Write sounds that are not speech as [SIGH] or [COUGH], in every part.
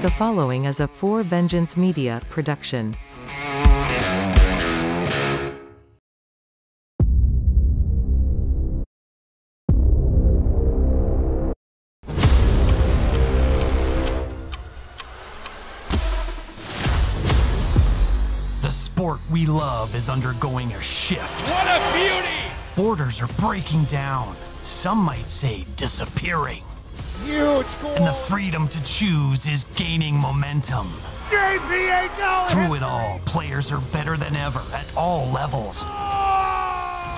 The following is a For Vengeance Media production. The sport we love is undergoing a shift. What a beauty! Borders are breaking down. Some might say disappearing. Huge goal! And the freedom to choose is gaining momentum. JPHL! Through it all, players are better than ever at all levels.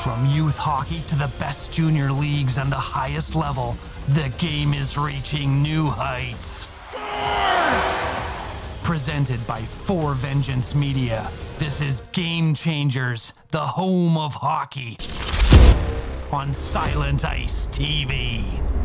From youth hockey to the best junior leagues and the highest level, the game is reaching new heights. Presented by Four Vengeance Media, this is Game Changers, the home of hockey. On Silent Ice TV.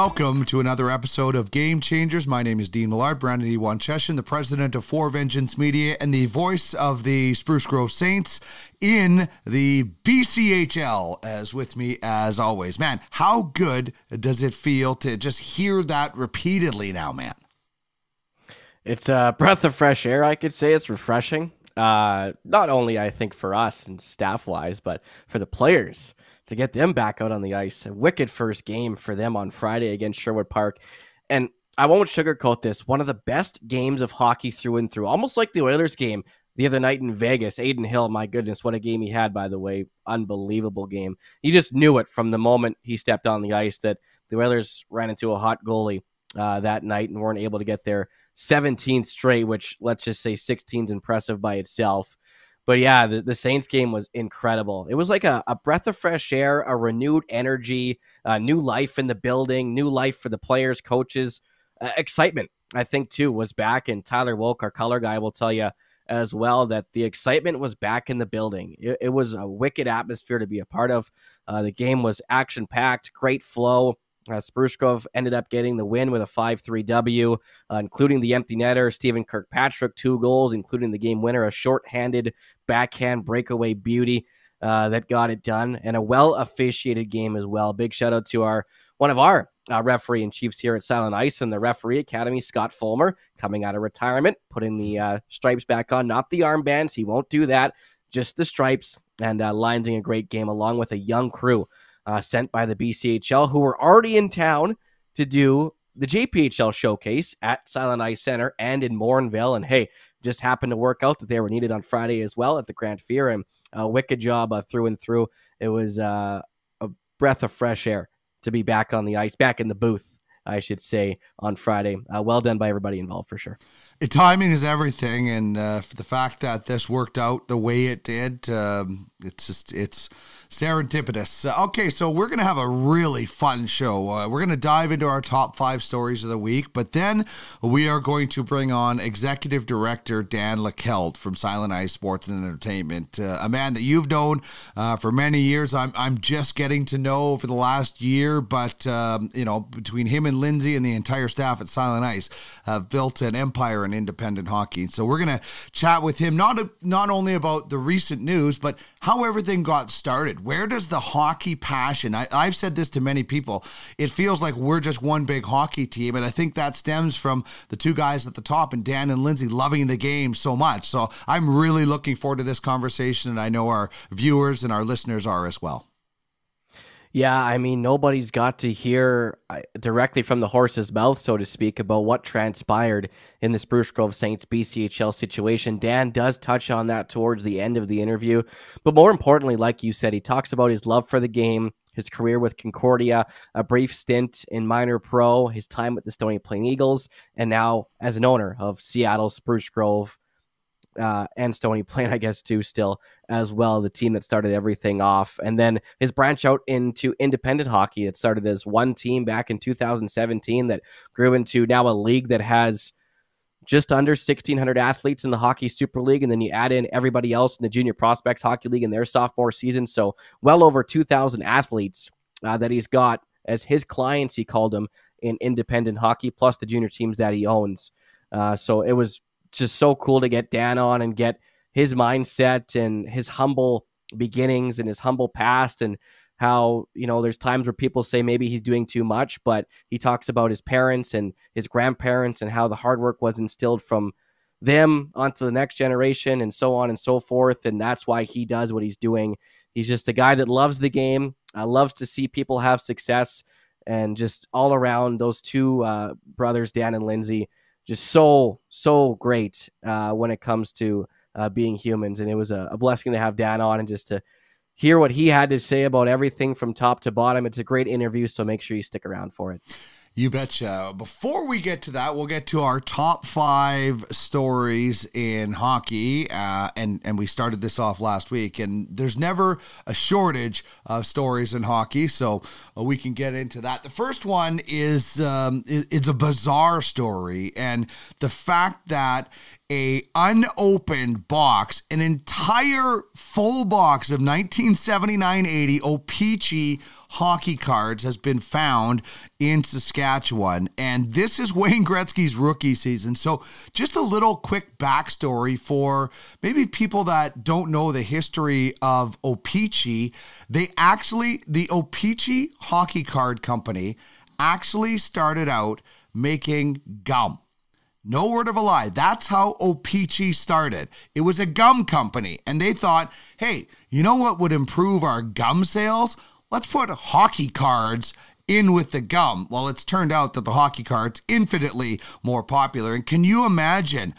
Welcome to another episode of Game Changers. My name is Dean Millard, Brandon E. Cheshin, the president of For Vengeance Media and the voice of the Spruce Grove Saints in the BCHL, as with me as always. Man, how good does it feel to just hear that repeatedly now, man? It's a breath of fresh air, I could say. It's refreshing. Uh, not only, I think, for us and staff wise, but for the players to get them back out on the ice. A wicked first game for them on Friday against Sherwood Park. And I won't sugarcoat this. One of the best games of hockey through and through, almost like the Oilers game the other night in Vegas. Adin Hill, my goodness, what a game he had, by the way. Unbelievable game. You just knew it from the moment he stepped on the ice that the Oilers ran into a hot goalie uh, that night and weren't able to get their 17th straight, which let's just say 16 is impressive by itself. But yeah, the, the Saints game was incredible. It was like a, a breath of fresh air, a renewed energy, uh, new life in the building, new life for the players, coaches. Uh, excitement, I think, too, was back. And Tyler Wolk, our color guy, will tell you as well that the excitement was back in the building. It, it was a wicked atmosphere to be a part of. Uh, the game was action packed, great flow. Uh, Spruce Grove ended up getting the win with a 5 3 W, uh, including the empty netter, Stephen Kirkpatrick, two goals, including the game winner, a short-handed backhand breakaway beauty uh, that got it done, and a well officiated game as well. Big shout out to our one of our uh, referee and chiefs here at Silent Ice and the referee academy, Scott Fulmer, coming out of retirement, putting the uh, stripes back on, not the armbands. He won't do that, just the stripes, and uh, lining a great game along with a young crew uh, sent by the BCHL who were already in town to do the JPHL showcase at Silent Ice Center and in Morinville. And hey, just happened to work out that they were needed on Friday as well at the Grant Fuhr. And a wicked job uh, through and through. It was uh, a breath of fresh air to be back on the ice, back in the booth, I should say, on Friday. Uh, well done by everybody involved for sure. Timing is everything, and uh, the fact that this worked out the way it did, um, it's just it's serendipitous. Okay, so we're gonna have a really fun show. Uh, we're gonna dive into our top five stories of the week, but then we are going to bring on executive director Dan Leckelt from Silent Ice Sports and Entertainment, uh, a man that you've known uh, for many years. I'm I'm just getting to know over the last year, but um, you know between him and Lindsay and the entire staff at Silent Ice have built an empire in independent hockey. So we're gonna chat with him not not only about the recent news, but how everything got started. Where does the hockey passion? I, I've said this to many people. It feels like we're just one big hockey team, and I think that stems from the two guys at the top and Dan and Lindsay loving the game so much. So I'm really looking forward to this conversation, and I know our viewers and our listeners are as well. Yeah, I mean, nobody's got to hear uh, directly from the horse's mouth, so to speak, about what transpired in the Spruce Grove Saints BCHL situation. Dan does touch on that towards the end of the interview. But more importantly, like you said, he talks about his love for the game, his career with Concordia, a brief stint in minor pro, his time with the Stony Plain Eagles, and now as an owner of Seattle Spruce Grove uh, and Stony Plain, [LAUGHS] I guess, too, still as well, the team that started everything off. And then his branch out into independent hockey. It started as one team back in 2017 that grew into now a league that has just under 1,600 athletes in the Hockey Super League. And then you add in everybody else in the Junior Prospects Hockey League in their sophomore season. So well over 2,000 athletes uh, that he's got as his clients, he called them, in independent hockey, plus the junior teams that he owns. Uh, so it was just so cool to get Dan on and get his mindset and his humble beginnings and his humble past and how you know there's times where people say maybe he's doing too much but he talks about his parents and his grandparents and how the hard work was instilled from them onto the next generation and so on and so forth. And that's why he does what he's doing. He's just a guy that loves the game uh, loves to see people have success and just all around those two uh, brothers dan and lindsay just so so great uh, when it comes to uh, being humans. And it was a, a, blessing to have Dan on and just to hear what he had to say about everything from top to bottom. It's a great interview, so make sure you stick around for it. You betcha. Before we get to that, we'll get to our top five stories in hockey, uh, and and we started this off last week. And there's never a shortage of stories in hockey, so uh, we can get into that. The first one is um, it's a bizarre story, and the fact that a unopened box, an entire full box of 1979-80 O-Pee-Chee hockey cards has been found in Saskatchewan. And this is Wayne Gretzky's rookie season. So, just a little quick backstory for maybe people that don't know the history of O-Pee-Chee. They actually, the O-Pee-Chee Hockey Card Company actually started out making gum. No word of a lie. That's how O-Pee-Chee started. It was a gum company, and they thought, hey, you know what would improve our gum sales? Let's put hockey cards in with the gum. Well, it's turned out that the hockey card's infinitely more popular. And can you imagine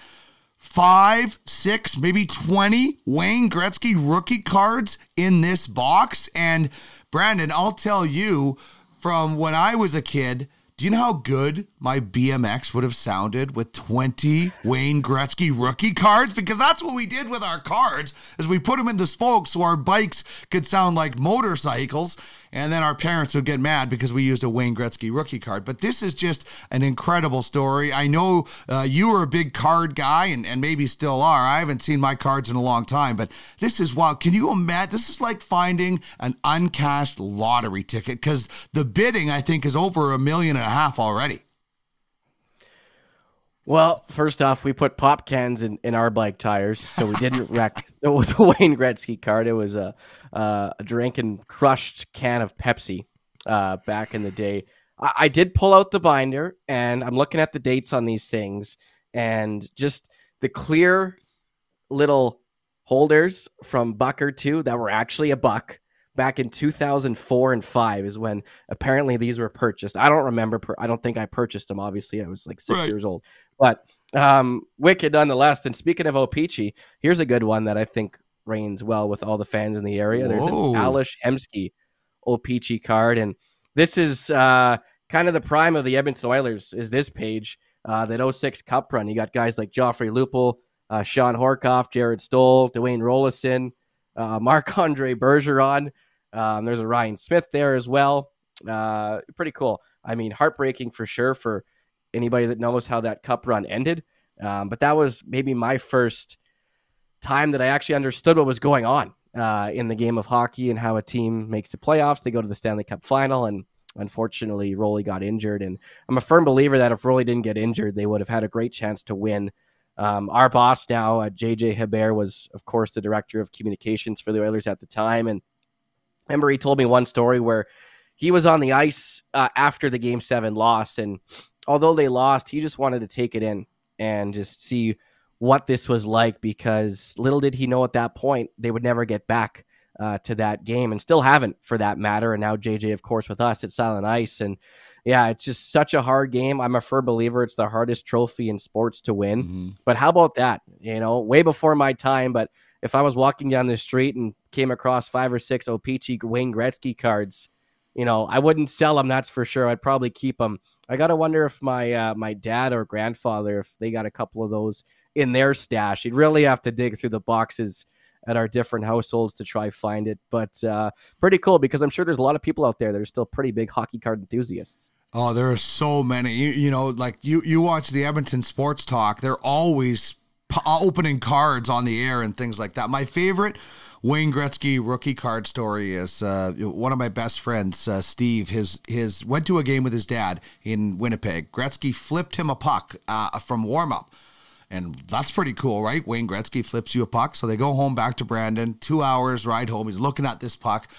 five, six, maybe 20 Wayne Gretzky rookie cards in this box? And Brandon, I'll tell you from when I was a kid, do you know how good my BMX would have sounded with 20 Wayne Gretzky rookie cards? Because that's what we did with our cards, is we put them in the spokes so our bikes could sound like motorcycles and then our parents would get mad because we used a Wayne Gretzky rookie card. But this is just an incredible story. I know uh, you were a big card guy and, and maybe still are. I haven't seen my cards in a long time, but this is wild. Can you imagine? This is like finding an uncashed lottery ticket because the bidding, I think, is over a million and a half already. Well, first off, we put pop cans in, in our bike tires, so we didn't wreck. It was a Wayne Gretzky card. It was a uh, a drink and crushed can of Pepsi uh, back in the day. I, I did pull out the binder, and I'm looking at the dates on these things, and just the clear little holders from buck or two that were actually a buck back in 2004 and 5 is when apparently these were purchased. I don't remember. Per- I don't think I purchased them. Obviously, I was like six right. years old. But um, wicked nonetheless. And speaking of O-Pee-Chee, here's a good one that I think reigns well with all the fans in the area. There's an Ales Hemsky O-Pee-Chee card. And this is uh, kind of the prime of the Edmonton Oilers is this page. Uh, that 06 Cup run. You got guys like Joffrey Lupul, uh, Shawn Horcoff, Jarret Stoll, Dwayne Roloson, uh, Marc Andre Bergeron. Um, there's a Ryan Smyth there as well. Uh, pretty cool. I mean, heartbreaking for sure for anybody that knows how that cup run ended. Um, but that was maybe my first time that I actually understood what was going on uh, in the game of hockey and how a team makes the playoffs. They go to the Stanley Cup final, and unfortunately, Rolly got injured. And I'm a firm believer that if Rolly didn't get injured, they would have had a great chance to win. Um, our boss now, uh, JJ Hebert, was, of course, the director of communications for the Oilers at the time. And remember, he told me one story where he was on the ice uh, after the game seven loss. And although they lost, he just wanted to take it in and just see what this was like because little did he know at that point they would never get back uh, to that game and still haven't for that matter. And now JJ, of course, with us at Silent Ice. And yeah, it's just such a hard game. I'm a firm believer it's the hardest trophy in sports to win. Mm-hmm. But how about that? You know, way before my time. But if I was walking down the street and came across five or six O-Pee-Chee Wayne Gretzky cards, you know, I wouldn't sell them. That's for sure. I'd probably keep them. I gotta wonder if my uh, my dad or grandfather, if they got a couple of those in their stash. You'd really have to dig through the boxes at our different households to try find it. But uh, pretty cool because I'm sure there's a lot of people out there that are still pretty big hockey card enthusiasts. Oh, there are so many. You, you know, like you you watch the Edmonton Sports Talk. They're always opening cards on the air and things like that. My favorite Wayne Gretzky rookie card story is uh, one of my best friends, uh, Steve. His his went to a game with his dad in Winnipeg. Gretzky flipped him a puck uh, from warm up And that's pretty cool, right? Wayne Gretzky flips you a puck. So they go home back to Brandon, two hours ride home. He's looking at this puck.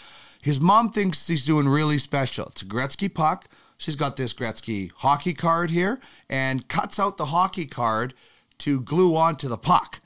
His mom thinks he's doing really special. It's a Gretzky puck. She's got this Gretzky hockey card here and cuts out the hockey card to glue onto the puck.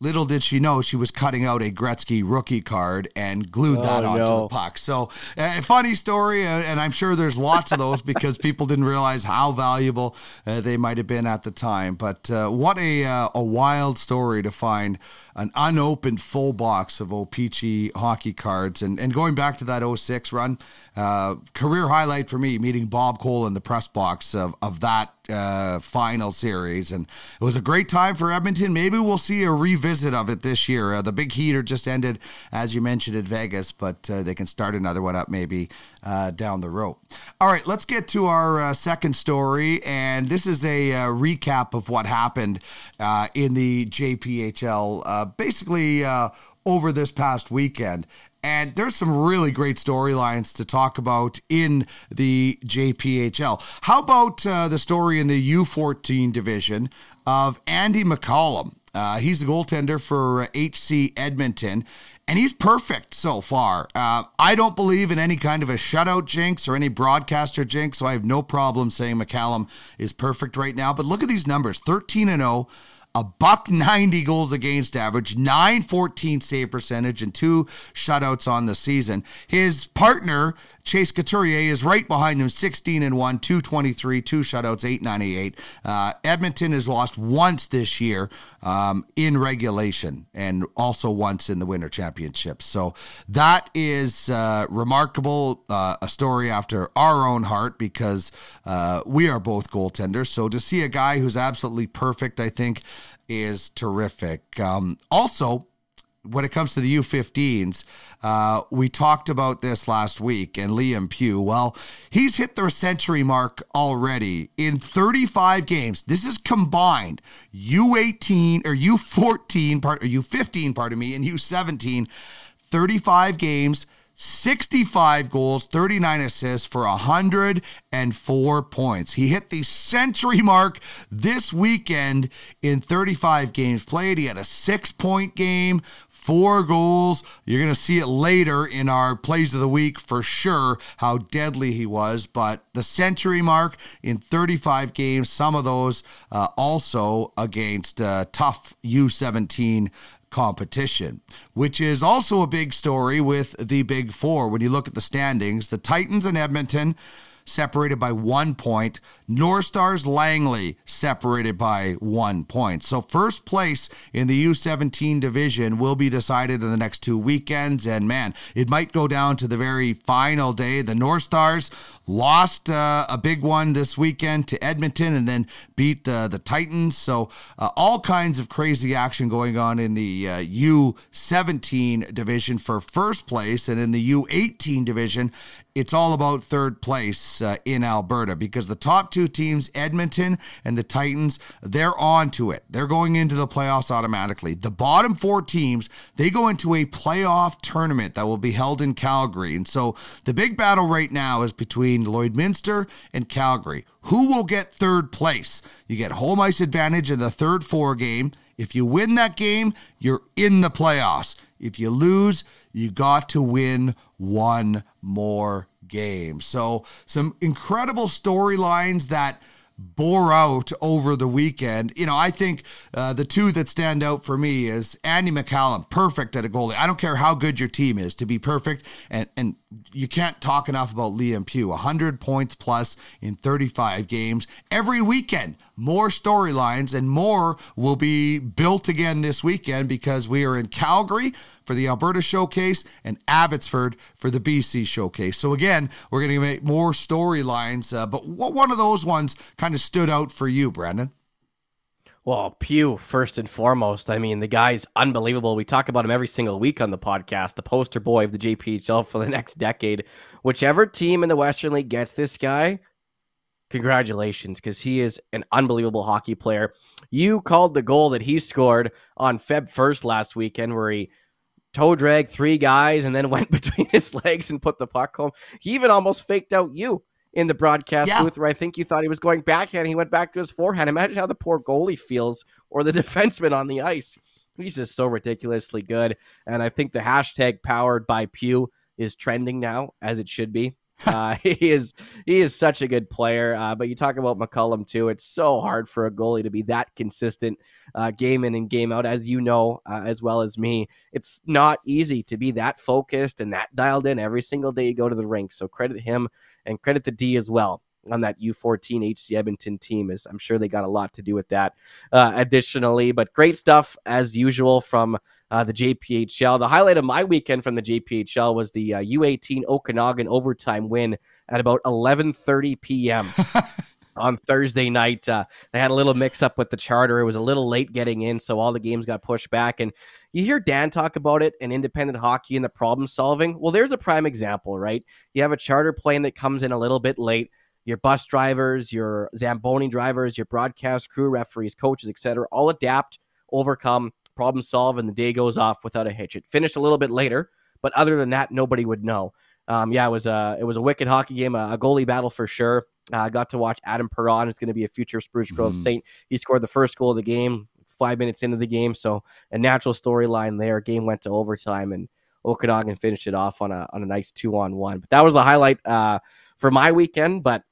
Little did she know she was cutting out a Gretzky rookie card and glued that Oh, onto no. the puck. So, a funny story, and I'm sure there's lots of those because [LAUGHS] people didn't realize how valuable uh, they might have been at the time. But uh, what a uh, a wild story to find an unopened full box of O-Pee-Chee hockey cards. And and going back to that 06 run, uh, career highlight for me meeting Bob Cole in the press box of of that uh, final series, and it was a great time for Edmonton. Maybe we'll see a revisit of it this year. Uh, the big heater just ended, as you mentioned, at Vegas, but uh, they can start another one up maybe uh, down the road. All right, let's get to our uh, second story, and this is a uh, recap of what happened in the JPHL, basically over this past weekend. And there's some really great storylines to talk about in the JPHL. How about uh, the story in the U14 division of Andy McCollum? Uh, he's the goaltender for uh, HC Edmonton, and he's perfect so far. Uh, I don't believe in any kind of a shutout jinx or any broadcaster jinx, so I have no problem saying McCallum is perfect right now. But look at these numbers 13 and 0 a buck 90 goals against average, 914 save percentage, and two shutouts on the season. His partner, Chase Couturier, is right behind him, 16 and 1, 223, two shutouts, 898. Uh, Edmonton has lost once this year um, in regulation and also once in the Winter Championship. So that is uh, remarkable, uh, a story after our own heart because uh, we are both goaltenders. So to see a guy who's absolutely perfect, I think, is terrific. Um, also, when it comes to the U15s, uh, we talked about this last week, and Liam Pugh, well, he's hit the century mark already in 35 games. This is combined U18 or U14 part or U15, pardon me, and U17, 35 games. 65 goals, 39 assists for 104 points. He hit the century mark this weekend in 35 games played. He had a six point game, four goals. You're going to see it later in our plays of the week for sure how deadly he was. But the century mark in 35 games, some of those uh, also against uh, tough U17 competition, which is also a big story with the Big Four. When you look at the standings, the Titans and Edmonton separated by one point. North Stars Langley separated by one point. So, first place in the U17 division will be decided in the next two weekends. And man, it might go down to the very final day. The North Stars lost uh, a big one this weekend to Edmonton and then beat the, the Titans. So, uh, all kinds of crazy action going on in the uh, U17 division for first place. And in the U18 division, it's all about third place uh, in Alberta because the top two teams, Edmonton and the Titans, they're on to it. They're going into the playoffs automatically. The bottom four teams, they go into a playoff tournament that will be held in Calgary. And so the big battle right now is between Lloydminster and Calgary. Who will get third place? You get home ice advantage in the third four game. If you win that game, you're in the playoffs. If you lose, you got to win one more game. So, some incredible storylines that bore out over the weekend. You know, I think uh, the two that stand out for me is Andy McCallum, perfect at a goalie. I don't care how good your team is to be perfect, and and you can't talk enough about Liam Pugh. 100 points plus in 35 games every weekend. More storylines and more will be built again this weekend because we are in Calgary for the Alberta Showcase and Abbotsford for the BC Showcase. So again, we're going to make more storylines. Uh, but what one of those ones kind of stood out for you, Brandon? Well, Pugh, first and foremost. I mean, the guy's unbelievable. We talk about him every single week on the podcast, the poster boy of the JPHL for the [LAUGHS] next decade. Whichever team in the Western League gets this guy, congratulations, because he is an unbelievable hockey player. You called the goal that he scored on Feb 1st last weekend, where he toe dragged three guys and then [LAUGHS] went between his [LAUGHS] legs and put the puck home. He even almost faked out you in the broadcast Yeah. booth where I think you thought he was going backhand. He went back to his forehand. Imagine how the poor goalie feels or the [LAUGHS] defenseman on the ice. He's just so ridiculously good. And I think the hashtag powered by Pugh is trending now, as it should be. Uh, [LAUGHS] he is he is such a good player. Uh, but you talk about McCullum too. It's so hard for a goalie to be that consistent, uh, game in and game out, as you know uh, as well as me. It's not easy to be that focused and that dialed in every single day you go to the rink. So credit him and credit the D as well on that U14 HC Edmonton team. Is I'm sure they got a lot to do with that. Uh, additionally, but great stuff as usual from uh, the JPHL. The highlight of my weekend from the JPHL was the uh, U18 Okanagan overtime win at about 11:30 p.m. [LAUGHS] on Thursday night. Uh, they had a little mix up with the charter. It was a little late getting in, so all the games got pushed back. And you hear Dan talk about it and independent hockey and the problem solving. Well, there's a prime example, right? You have a charter plane that comes in a little bit late. Your bus drivers, your Zamboni drivers, your broadcast crew, referees, coaches, etc., all adapt, overcome, problem solve, and the day goes off without a hitch. It finished a little bit later, but other than that, nobody would know. Um, yeah, it was a it was a wicked hockey game, a, a goalie battle for sure. I uh, got to watch Adam Perron, who's going to be a future Spruce Grove Mhm. Saint. He scored the first goal of the game five minutes into the game, so a natural storyline there. Game went to overtime, and Okanagan finished it off on a on a nice two on one. But that was the highlight uh, for my weekend. But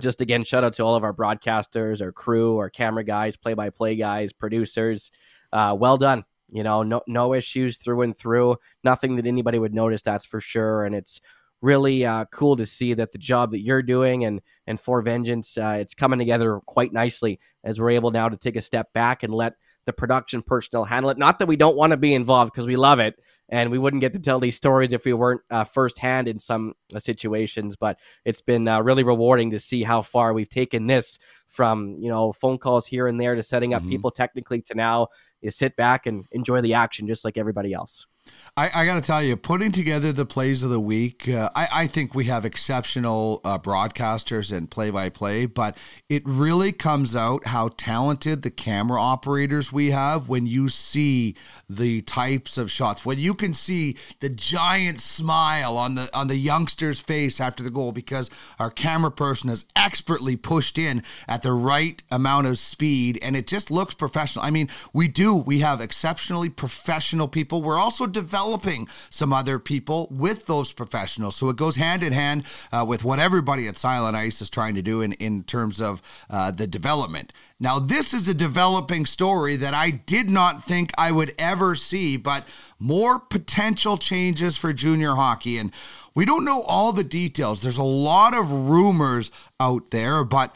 just again, shout out to all of our broadcasters, our crew, our camera guys, play by play guys, producers. Uh, well done. You know, no no issues through and through. Nothing that anybody would notice. That's for sure. And it's really uh, cool to see that the job that you're doing and and for vengeance uh, it's coming together quite nicely as we're able now to take a step back and let the production personnel handle it not that we don't want to be involved because we love it and we wouldn't get to tell these stories if we weren't uh, firsthand in some uh, situations but it's been uh, really rewarding to see how far we've taken this from you know phone calls here and there to setting up Mhm. people technically to now is sit back and enjoy the action just like everybody else I, I got to tell you, putting together the plays of the week, uh, I, I think we have exceptional uh, broadcasters and play by play, but it really comes out how talented the camera operators we have when you see the types of shots, when you can see the giant smile on the on the youngster's face after the goal because our camera person has expertly pushed in at the right amount of speed and it just looks professional. I mean, we do, we have exceptionally professional people. We're also developing some other people with those professionals. So it goes hand in hand uh, with what everybody at Silent Ice is trying to do in, in terms of uh, the development. Now, this is a developing story that I did not think I would ever see, but more potential changes for junior hockey. And we don't know all the details. There's a lot of rumors out there, but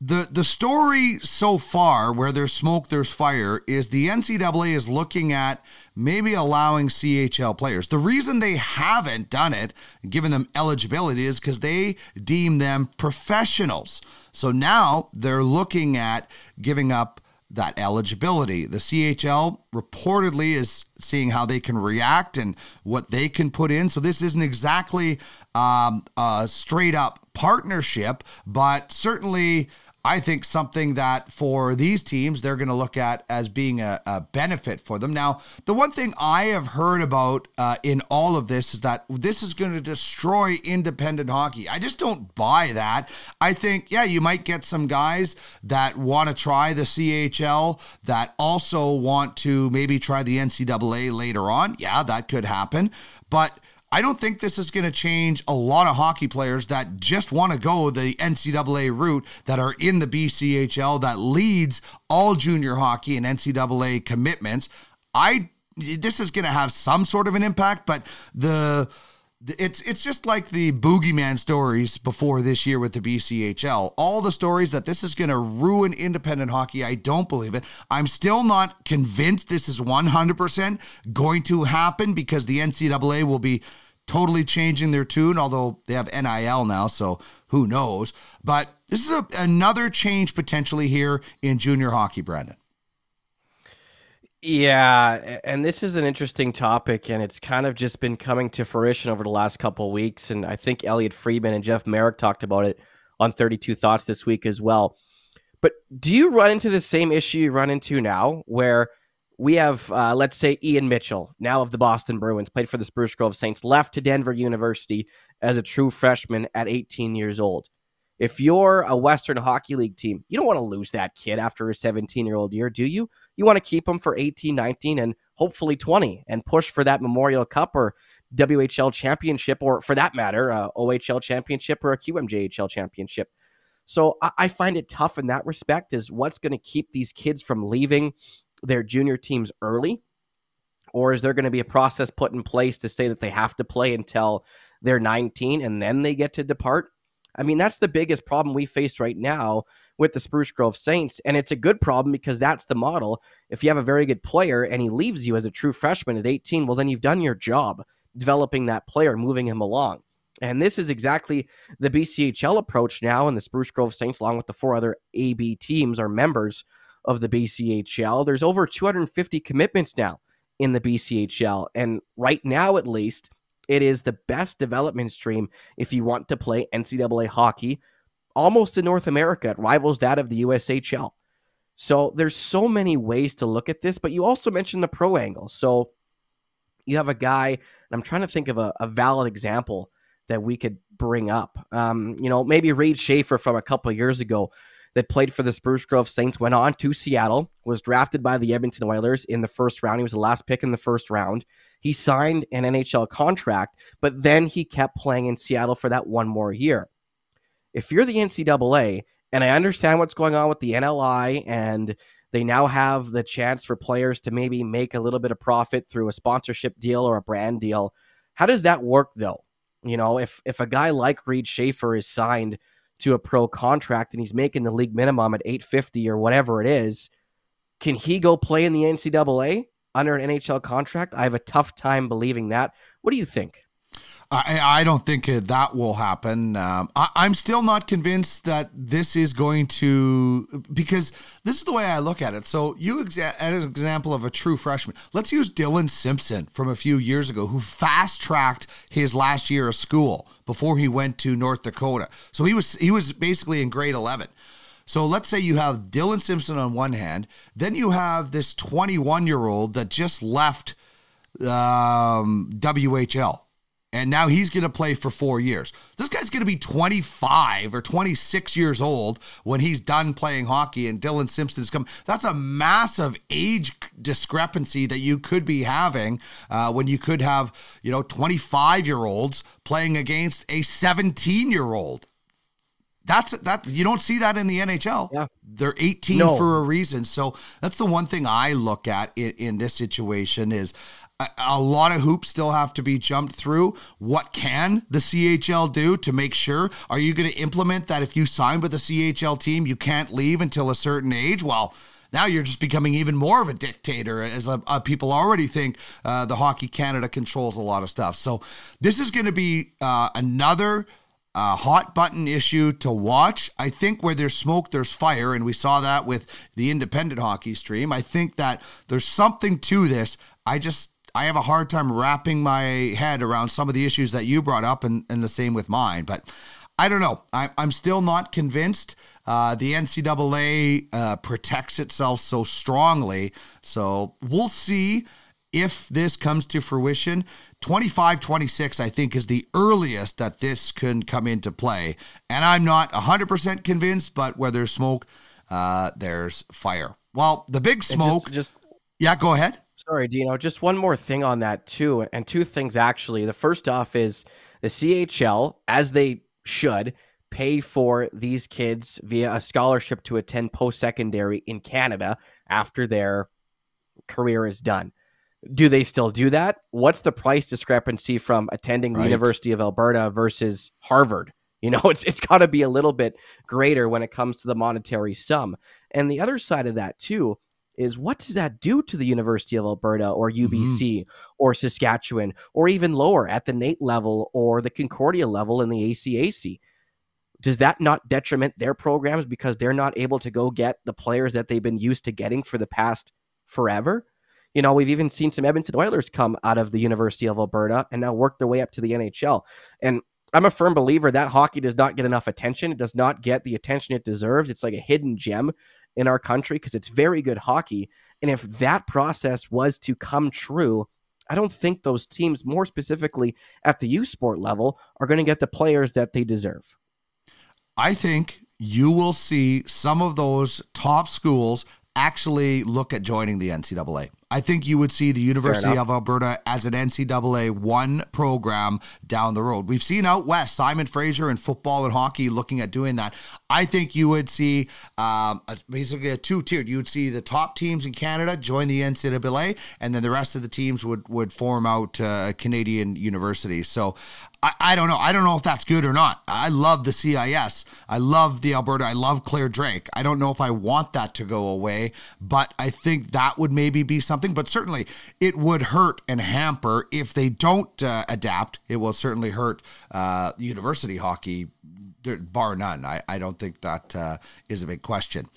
the the story so far where there's smoke there's fire is the NCAA is looking at maybe allowing CHL players. The reason they haven't done it, given them eligibility is cuz they deem them professionals. So now they're looking at giving up that eligibility. The CHL reportedly is seeing how they can react and what they can put in. So this isn't exactly um, a straight up partnership, but certainly. I think something that for these teams they're going to look at as being a, a, benefit for them. Now, the one thing I have heard about uh, in all of this is that this is going to destroy independent hockey. I just don't buy that. I think, yeah, you might get some guys that want to try the CHL that also want to maybe try the NCAA later on. Yeah, that could happen. But I don't think this is going to change a lot of hockey players that just want to go the NCAA route that are in the BCHL that leads all junior hockey and NCAA commitments. I this is going to have some sort of an impact, but the it's it's just like the boogeyman stories before this year with the BCHL. All the stories that this is going to ruin independent hockey, I don't believe it. I'm still not convinced this is 100% going to happen because the NCAA will be totally changing their tune, although they have NIL now, so who knows. But this is a, another change potentially here in junior hockey, Brandon. Yeah, and this is an interesting topic, and it's kind of just been coming to fruition over the last couple of weeks. And I think Elliotte Friedman and Jeff Marek talked about it on 32 Thoughts this week as well. But do you run into the same issue you run into now, where we have, uh, let's say, Ian Mitchell, now of the Boston Bruins, played for the Spruce Grove Saints, left to Denver University as a true freshman at 18 years old. If you're a Western Hockey League team, you don't want to lose that kid after a 17 year old year, do you? You want to keep him for 18, 19, and hopefully 20 and push for that Memorial Cup or WHL championship, or for that matter, uh, OHL championship or a QMJHL championship. So I find it tough in that respect is what's going to keep these kids from leaving their junior teams early? Or is there going to be a process put in place to say that they have to play until they're 19 and then they get to depart? I mean, that's the biggest problem we face right now with the Spruce Grove Saints. And it's a good problem because that's the model. If you have a very good player and he leaves you as a true freshman at 18, well, then you've done your job developing that player, moving him along. And this is exactly the BCHL approach now. And the Spruce Grove Saints, along with the four other AB teams, are members of the BCHL. There's over 250 commitments now in the BCHL. And right now, at least, it is the best development stream if you want to play NCAA hockey almost in North America. It rivals that of the USHL. So there's so many ways to look at this, but you also mentioned the pro angle. So you have a guy, and I'm trying to think of a, a valid example that we could bring up. Um, you know, maybe Reid Schaefer from a couple years ago that played for the Spruce Grove Saints, went on to Seattle, was drafted by the Edmonton Oilers in the first round. He was the last pick in the first round. He signed an NHL contract, but then he kept playing in Seattle for that one more year. If you're the NCAA, and I understand what's going on with the NLI, and they now have the chance for players to maybe make a little bit of profit through a sponsorship deal or a brand deal. How does that work though? You know, if if a guy like Reid Schaefer is signed to a pro contract and he's making the league minimum at 850 or whatever it is, can he go play in the NCAA under an NHL contract? I have a tough time believing that. What do you think? I, I don't think that will happen. Um, I, am still not convinced that this is going to, because this is the way I look at it. So, you exa- as an example of a true freshman, let's use Dylan Simpson from a few years ago, who fast tracked his last year of school before he went to North Dakota. So he was he was basically in grade 11. So let's say you have Dylan Simpson on one hand, then you have this 21 year old that just left um, WHL and now he's going to play for four years. This guy's going to be 25 or 26 years old when he's done playing hockey, and Dylan Simpson's come. That's a massive age discrepancy that you could be having uh, when you could have, you know, 25 year olds playing against a 17 year old. That's that you don't see that in the NHL. Yeah. They're 18 no. for a reason. So that's the one thing I look at in, in this situation is a, lot of hoops still have to be jumped through. What can the CHL do to make sure? Are you going to implement that if you sign with a CHL team, you can't leave until a certain age? Well, now you're just becoming even more of a dictator, as uh, uh, people already think uh, the Hockey Canada controls a lot of stuff. So this is going to be uh, another hot button issue to watch. I think where there's smoke, there's fire, and we saw that with the independent hockey stream. I think that there's something to this. I just I have a hard time wrapping my head around some of the issues that you brought up, and, and the same with mine. But I don't know. I, I'm still not convinced. Uh, the NCAA uh, protects itself so strongly. So we'll see if this comes to fruition. 25 26, I think, is the earliest that this can come into play. And I'm not 100% convinced, but where there's smoke, uh, there's fire. Well, the big smoke. Just, just, yeah, go ahead. Sorry, Dino. Just one more thing on that too, and two things actually. The first off is the CHL, as they should, pay for these kids via a scholarship to attend post secondary in Canada after their career is done. Do they still do that? What's the price discrepancy from attending right. the University of Alberta versus Harvard? You know, [LAUGHS] it's it's got to be a little bit greater when it comes to the monetary sum. And the other side of that too is what does that do to the University of Alberta or UBC mm-hmm. or Saskatchewan or even lower at the NAIT level or the Concordia level in the ACAC? Does that not detriment their programs because they're not able to go get the players that they've been used to getting for the past forever? You know, we've even seen some Edmonton Oilers come out of the University of Alberta and now work their way up to the NHL. And I'm a firm believer that hockey does not get enough attention. It does not get the attention it deserves. It's like a hidden gem in our country because it's very good hockey. And if that process was to come true, I don't think those teams, more specifically at the U Sport level, are going to get the players that they deserve. I think you will see some of those top schools actually look at joining the NCAA. I think you would see the University of Alberta as an NCAA one program down the road. We've seen out west Simon Fraser in football and hockey looking at doing that. I think you would see um, a, basically a two tiered. You would see the top teams in Canada join the NCAA, and then the rest of the teams would would form out uh, Canadian universities. So I, I don't know. I don't know if that's good or not. I love the CIS. I love the Alberta. I love Clare Drake. I don't know if I want that to go away, but I think that would maybe be something something, but certainly it would hurt and hamper if they don't uh, adapt. It will certainly hurt uh, university hockey, bar none. I, I don't think that uh, is a big question.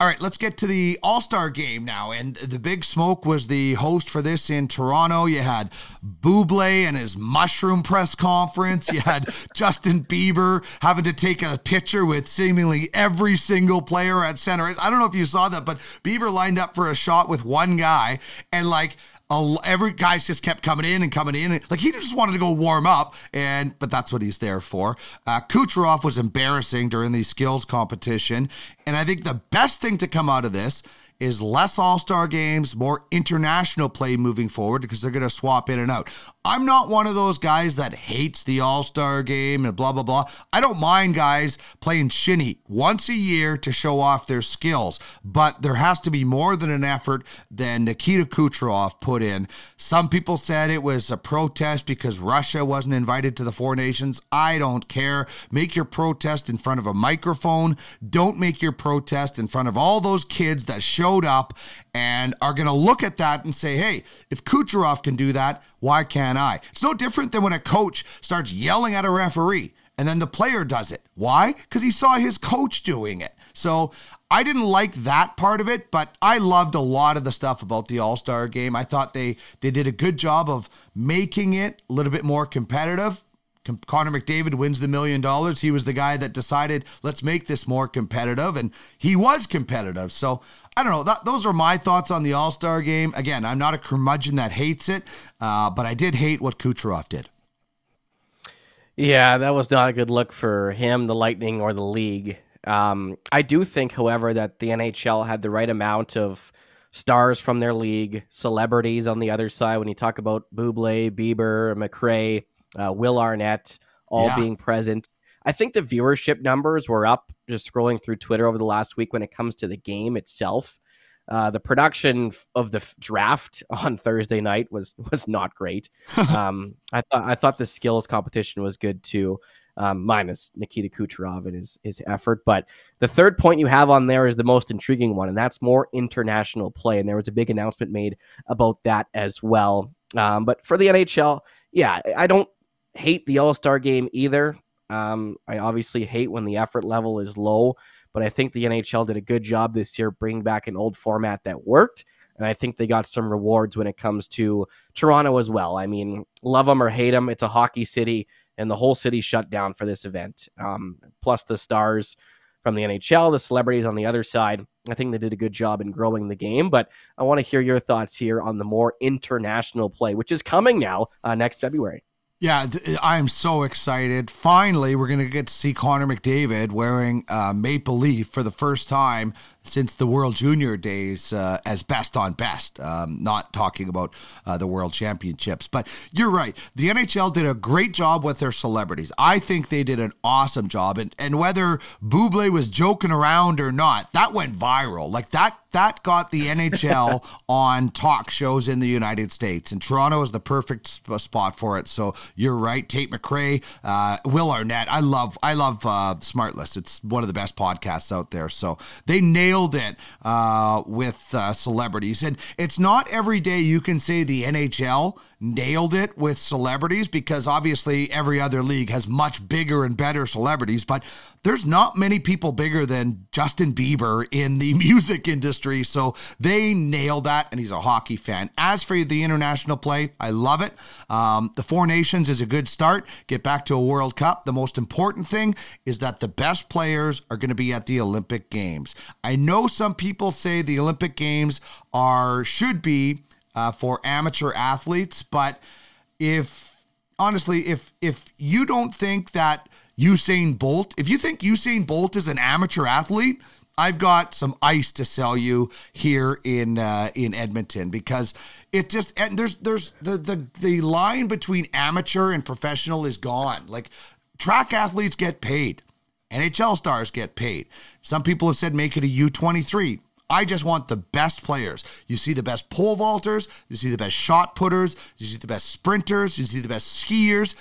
All right, let's get to the All Star game now. And the big smoke was the host for this in Toronto. You had Bublé and his mushroom press conference. You had [LAUGHS] Justin Bieber having to take a picture with seemingly every single player at center. I don't know if you saw that, but Bieber lined up for a shot with one guy and like every guys just kept coming in and coming in. Like he just wanted to go warm up, and but that's what he's there for. Uh, Kucherov was embarrassing during the skills competition, and I think the best thing to come out of this is less All Star games, more international play moving forward because they're going to swap in and out. I'm not one of those guys that hates the All Star game and blah, blah, blah. I don't mind guys playing shinny once a year to show off their skills, but there has to be more than an effort than Nikita Kucherov put in. Some people said it was a protest because Russia wasn't invited to the Four Nations. I don't care. Make your protest in front of a microphone. Don't make your protest in front of all those kids that showed up and are going to look at that and say, hey, if Kucherov can do that, why can't I? It's no different than when a coach starts yelling at a referee and then the player does it. Why? Because he saw his coach doing it. So I didn't like that part of it, but I loved a lot of the stuff about the All Star game. I thought they they did a good job of making it a little bit more competitive. Connor McDavid wins the million dollars. He was the guy that decided, let's make this more competitive. And he was competitive. So I don't know. That, those are my thoughts on the All Star game. Again, I'm not a curmudgeon that hates it, uh, but I did hate what Kucherov did. Yeah, that was not a good look for him, the Lightning, or the league. Um, I do think, however, that the NHL had the right amount of stars from their league, celebrities on the other side. When you talk about Bublé, Bieber, McRae, uh, Will Arnett, all yeah. being present. I think the viewership numbers were up just scrolling through Twitter over the last week when it comes to the game itself. Uh, the production of the draft [LAUGHS] on Thursday night was was not great. [LAUGHS] um, I thought I thought the skills competition was good too, um, minus Nikita Kucherov and his his effort. But the third point you have on there is the most intriguing one, and that's more international play. And there was a big announcement made about that as well. Um, but for the NHL, yeah, I don't hate the All Star game either. Um, I obviously hate when the effort level is low, but I think the NHL did a good job this year bringing back an old format that worked. And I think they got some rewards when it comes to Toronto as well. I mean, love them or hate them, it's a hockey city, and the whole city shut down for this event. Um, plus the stars from the NHL, the celebrities on the other side. I think they did a good job in growing the game. But I want to hear your thoughts here on the more international play, which is coming now uh, next February. Yeah, I am so excited. Finally, we're going to get to see Connor McDavid wearing uh, Maple Leaf for the first time since the World Junior days uh, as best on best. Um, not talking about uh, the World Championships, but you're right. The NHL did a great job with their celebrities. I think they did an awesome job, and and whether Bublé was joking around or not, that went viral. Like that that got the NHL [LAUGHS] on talk shows in the United States, and Toronto is the perfect sp- spot for it. So you're right, Tate McRae, uh, Will Arnett. I love I love uh, Smartless. It's one of the best podcasts out there. So they nailed nailed it uh, with uh, celebrities. And it's not every day you can say the NHL nailed it with celebrities because obviously every other league has much bigger and better celebrities. But there's not many people bigger than Justin Bieber in the [LAUGHS] music industry. So they nailed that, and he's a hockey fan. As for the international play, I love it. Um, the Four Nations is a good start. Get back to a World Cup. The most important thing is that the best players are going to be at the Olympic Games. I know some people say the Olympic Games are should be uh, for amateur athletes, but if honestly, if if you don't think that Usain Bolt, if you think Usain Bolt is an amateur athlete, I've got some ice to sell you here in uh, in Edmonton because it just and there's there's the the the line between amateur and professional is gone. Like track athletes get paid. NHL stars get paid. Some people have said make it a U23. I just want the best players. You see the best pole vaulters, you see the best shot putters, you see the best sprinters, you see the best skiers,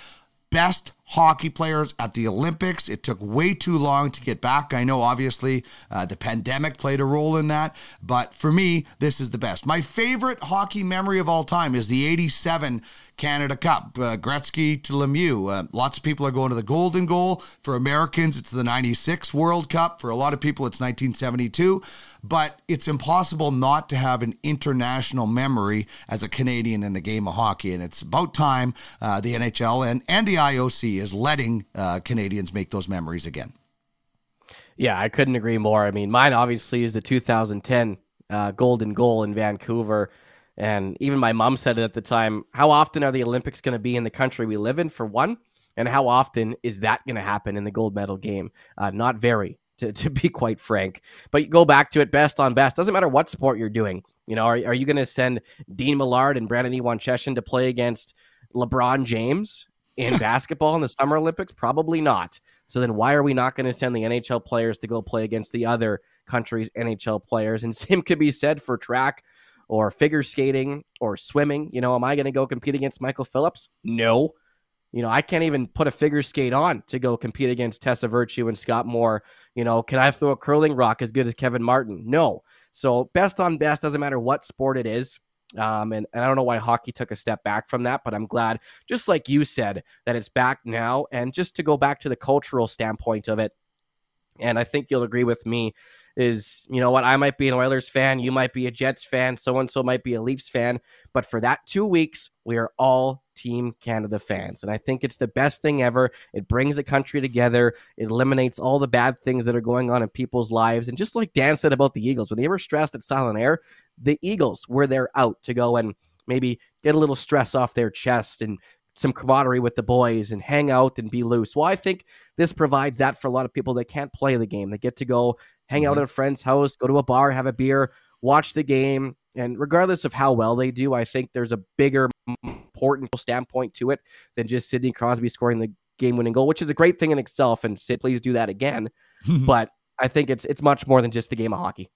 best hockey players at the Olympics. It took way too long to get back. I know, obviously, uh, the pandemic played a role in that, but for me, this is the best. My favorite hockey memory of all time is the 87 Canada Cup, uh, Gretzky to Lemieux. Uh, lots of people are going to the Golden Goal. For Americans, it's the 96 World Cup. For a lot of people, it's 1972. But it's impossible not to have an international memory as a Canadian in the game of hockey. And it's about time uh, the NHL and, and the IOC is letting uh, Canadians make those memories again. Yeah, I couldn't agree more. I mean, mine obviously is the 2010 uh, Golden Goal in Vancouver. And even my mom said it at the time. How often are the Olympics going to be in the country we live in, for one? And how often is that going to happen in the gold medal game? Uh, not very, to, to be quite frank. But you go back to it best on best. Doesn't matter what sport you're doing. You know, are, are you going to send Dean Millard and Brandon Iwan-Cheshin to play against LeBron James in [LAUGHS] basketball in the Summer Olympics? Probably not. So then why are we not going to send the NHL players to go play against the other countries' NHL players? And [LAUGHS] same could be said for track or figure skating or swimming. You know, am I going to go compete against Michael Phelps? No. You know, I can't even put a figure skate on to go compete against Tessa Virtue and Scott Moir. You know, can I throw a curling rock as good as Kevin Martin? No. So best on best doesn't matter what sport it is. Um, and, and I don't know why hockey took a step back from that, but I'm glad, just like you said, that it's back now. And just to go back to the cultural standpoint of it, and I think you'll agree with me, is you know what I might be an Oilers fan, you might be a Jets fan, so and so might be a Leafs fan, but for that 2 weeks we are all Team Canada fans. And I think it's the best thing ever. It brings the country together. It eliminates all the bad things that are going on in people's lives. And just like Dan said about the Eagles, when they were stressed at Silent Air, the Eagles were there out to go and maybe get a little stress off their chest and some camaraderie with the boys and hang out and be loose. Well, I think this provides that for a lot of people that can't play the game. They get to go hang mm-hmm. out at a friend's house, go to a bar, have a beer, watch the game. And regardless of how well they do, I think there's a bigger, important standpoint to it than just Sidney Crosby scoring the game-winning goal, which is a great thing in itself. And Sid, please do that again. [LAUGHS] but I think it's it's much more than just the game of hockey.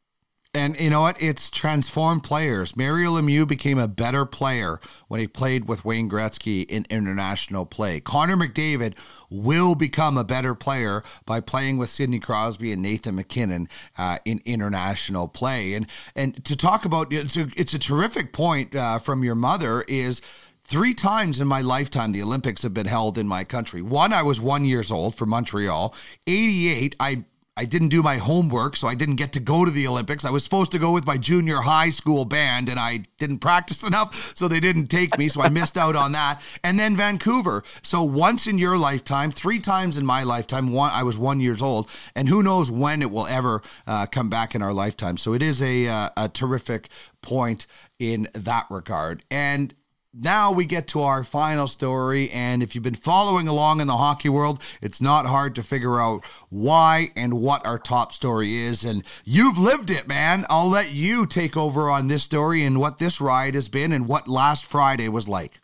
And you know what? It's transformed players. Mario Lemieux became a better player when he played with Wayne Gretzky in international play. Connor McDavid will become a better player by playing with Sidney Crosby and Nathan MacKinnon uh, in international play. And and to talk about it's a, it's a terrific point uh, from your mother is three times in my lifetime the olympics have been held in my country one i was one years old for montreal 88 i I didn't do my homework, so I didn't get to go to the Olympics. I was supposed to go with my junior high school band, and I didn't practice [LAUGHS] enough, so they didn't take me, so I missed out on that. And then Vancouver. So once in your lifetime, three times in my lifetime, one I was one years old, and who knows when it will ever uh, come back in our lifetime. So it is a, uh, a terrific point in that regard. And now we get to our final story. And if you've been following along in the hockey world, it's not hard to figure out why and what our top story is. And you've lived it, man. I'll let you take over on this story and what this ride has been and what last Friday was like.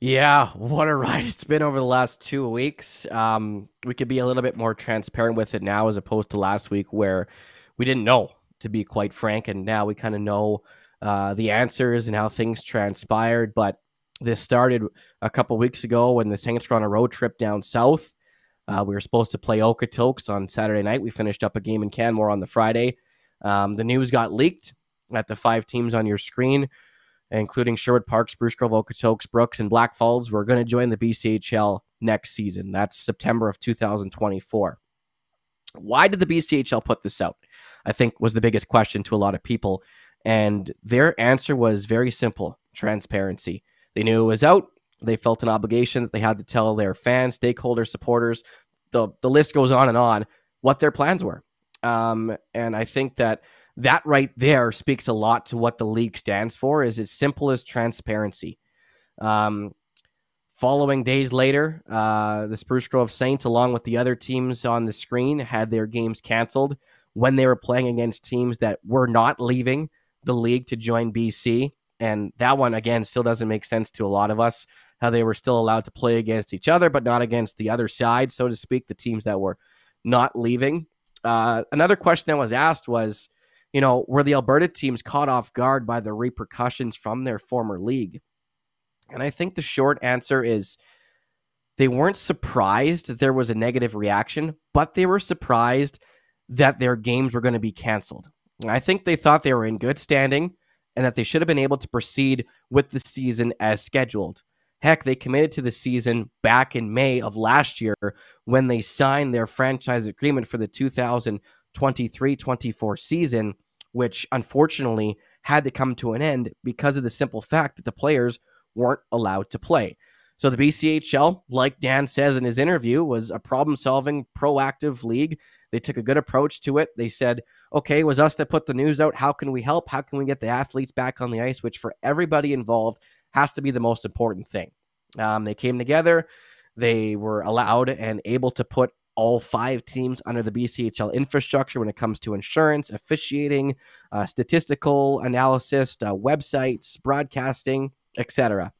Yeah, what a ride it's been over the last two weeks. Um, we could be a little bit more transparent with it now as opposed to last week where we didn't know, to be quite frank. And now we kind of know uh, the answers and how things transpired. But this started a couple weeks ago when the Saints were on a road trip down south. Uh, we were supposed to play Okotoks on Saturday night. We finished up a game in Canmore on the Friday. Um, the news got leaked at the five teams on your screen, including Sherwood Park, Spruce Grove, Okotoks, Brooks, and Blackfalds. We're going to join the BCHL next season. That's September of 2024. Why did the BCHL put this out? I think was the biggest question to a lot of people. And their answer was very simple transparency. They knew it was out. They felt an obligation that they had to tell their fans, stakeholders, supporters, the, the list goes on and on, what their plans were. Um, and I think that that right there speaks a lot to what the league stands for is as simple as transparency. Um, following days later, uh, the Spruce Grove Saints, along with the other teams on the screen, had their games canceled when they were playing against teams that were not leaving the league to join BC. And that one, again, still doesn't make sense to a lot of us how they were still allowed to play against each other, but not against the other side, so to speak, the teams that were not leaving. Uh, another question that was asked was, you know, were the Alberta teams caught off guard by the repercussions from their former league? And I think the short answer is they weren't surprised that there was a negative reaction, but they were surprised that their games were going to be canceled. I think they thought they were in good standing and that they should have been able to proceed with the season as scheduled. Heck, they committed to the season back in May of last year when they signed their franchise agreement for the 2023 24 season, which unfortunately had to come to an end because of the simple fact that the players weren't allowed to play. So the BCHL, like Dan says in his interview, was a problem solving, proactive league. They took a good approach to it. They said, okay, it was us that put the news out. How can we help? How can we get the athletes back on the ice? Which for everybody involved has to be the most important thing. Um, they came together. They were allowed and able to put all five teams under the BCHL infrastructure when it comes to insurance, officiating, uh, statistical analysis, uh, websites, broadcasting, etc.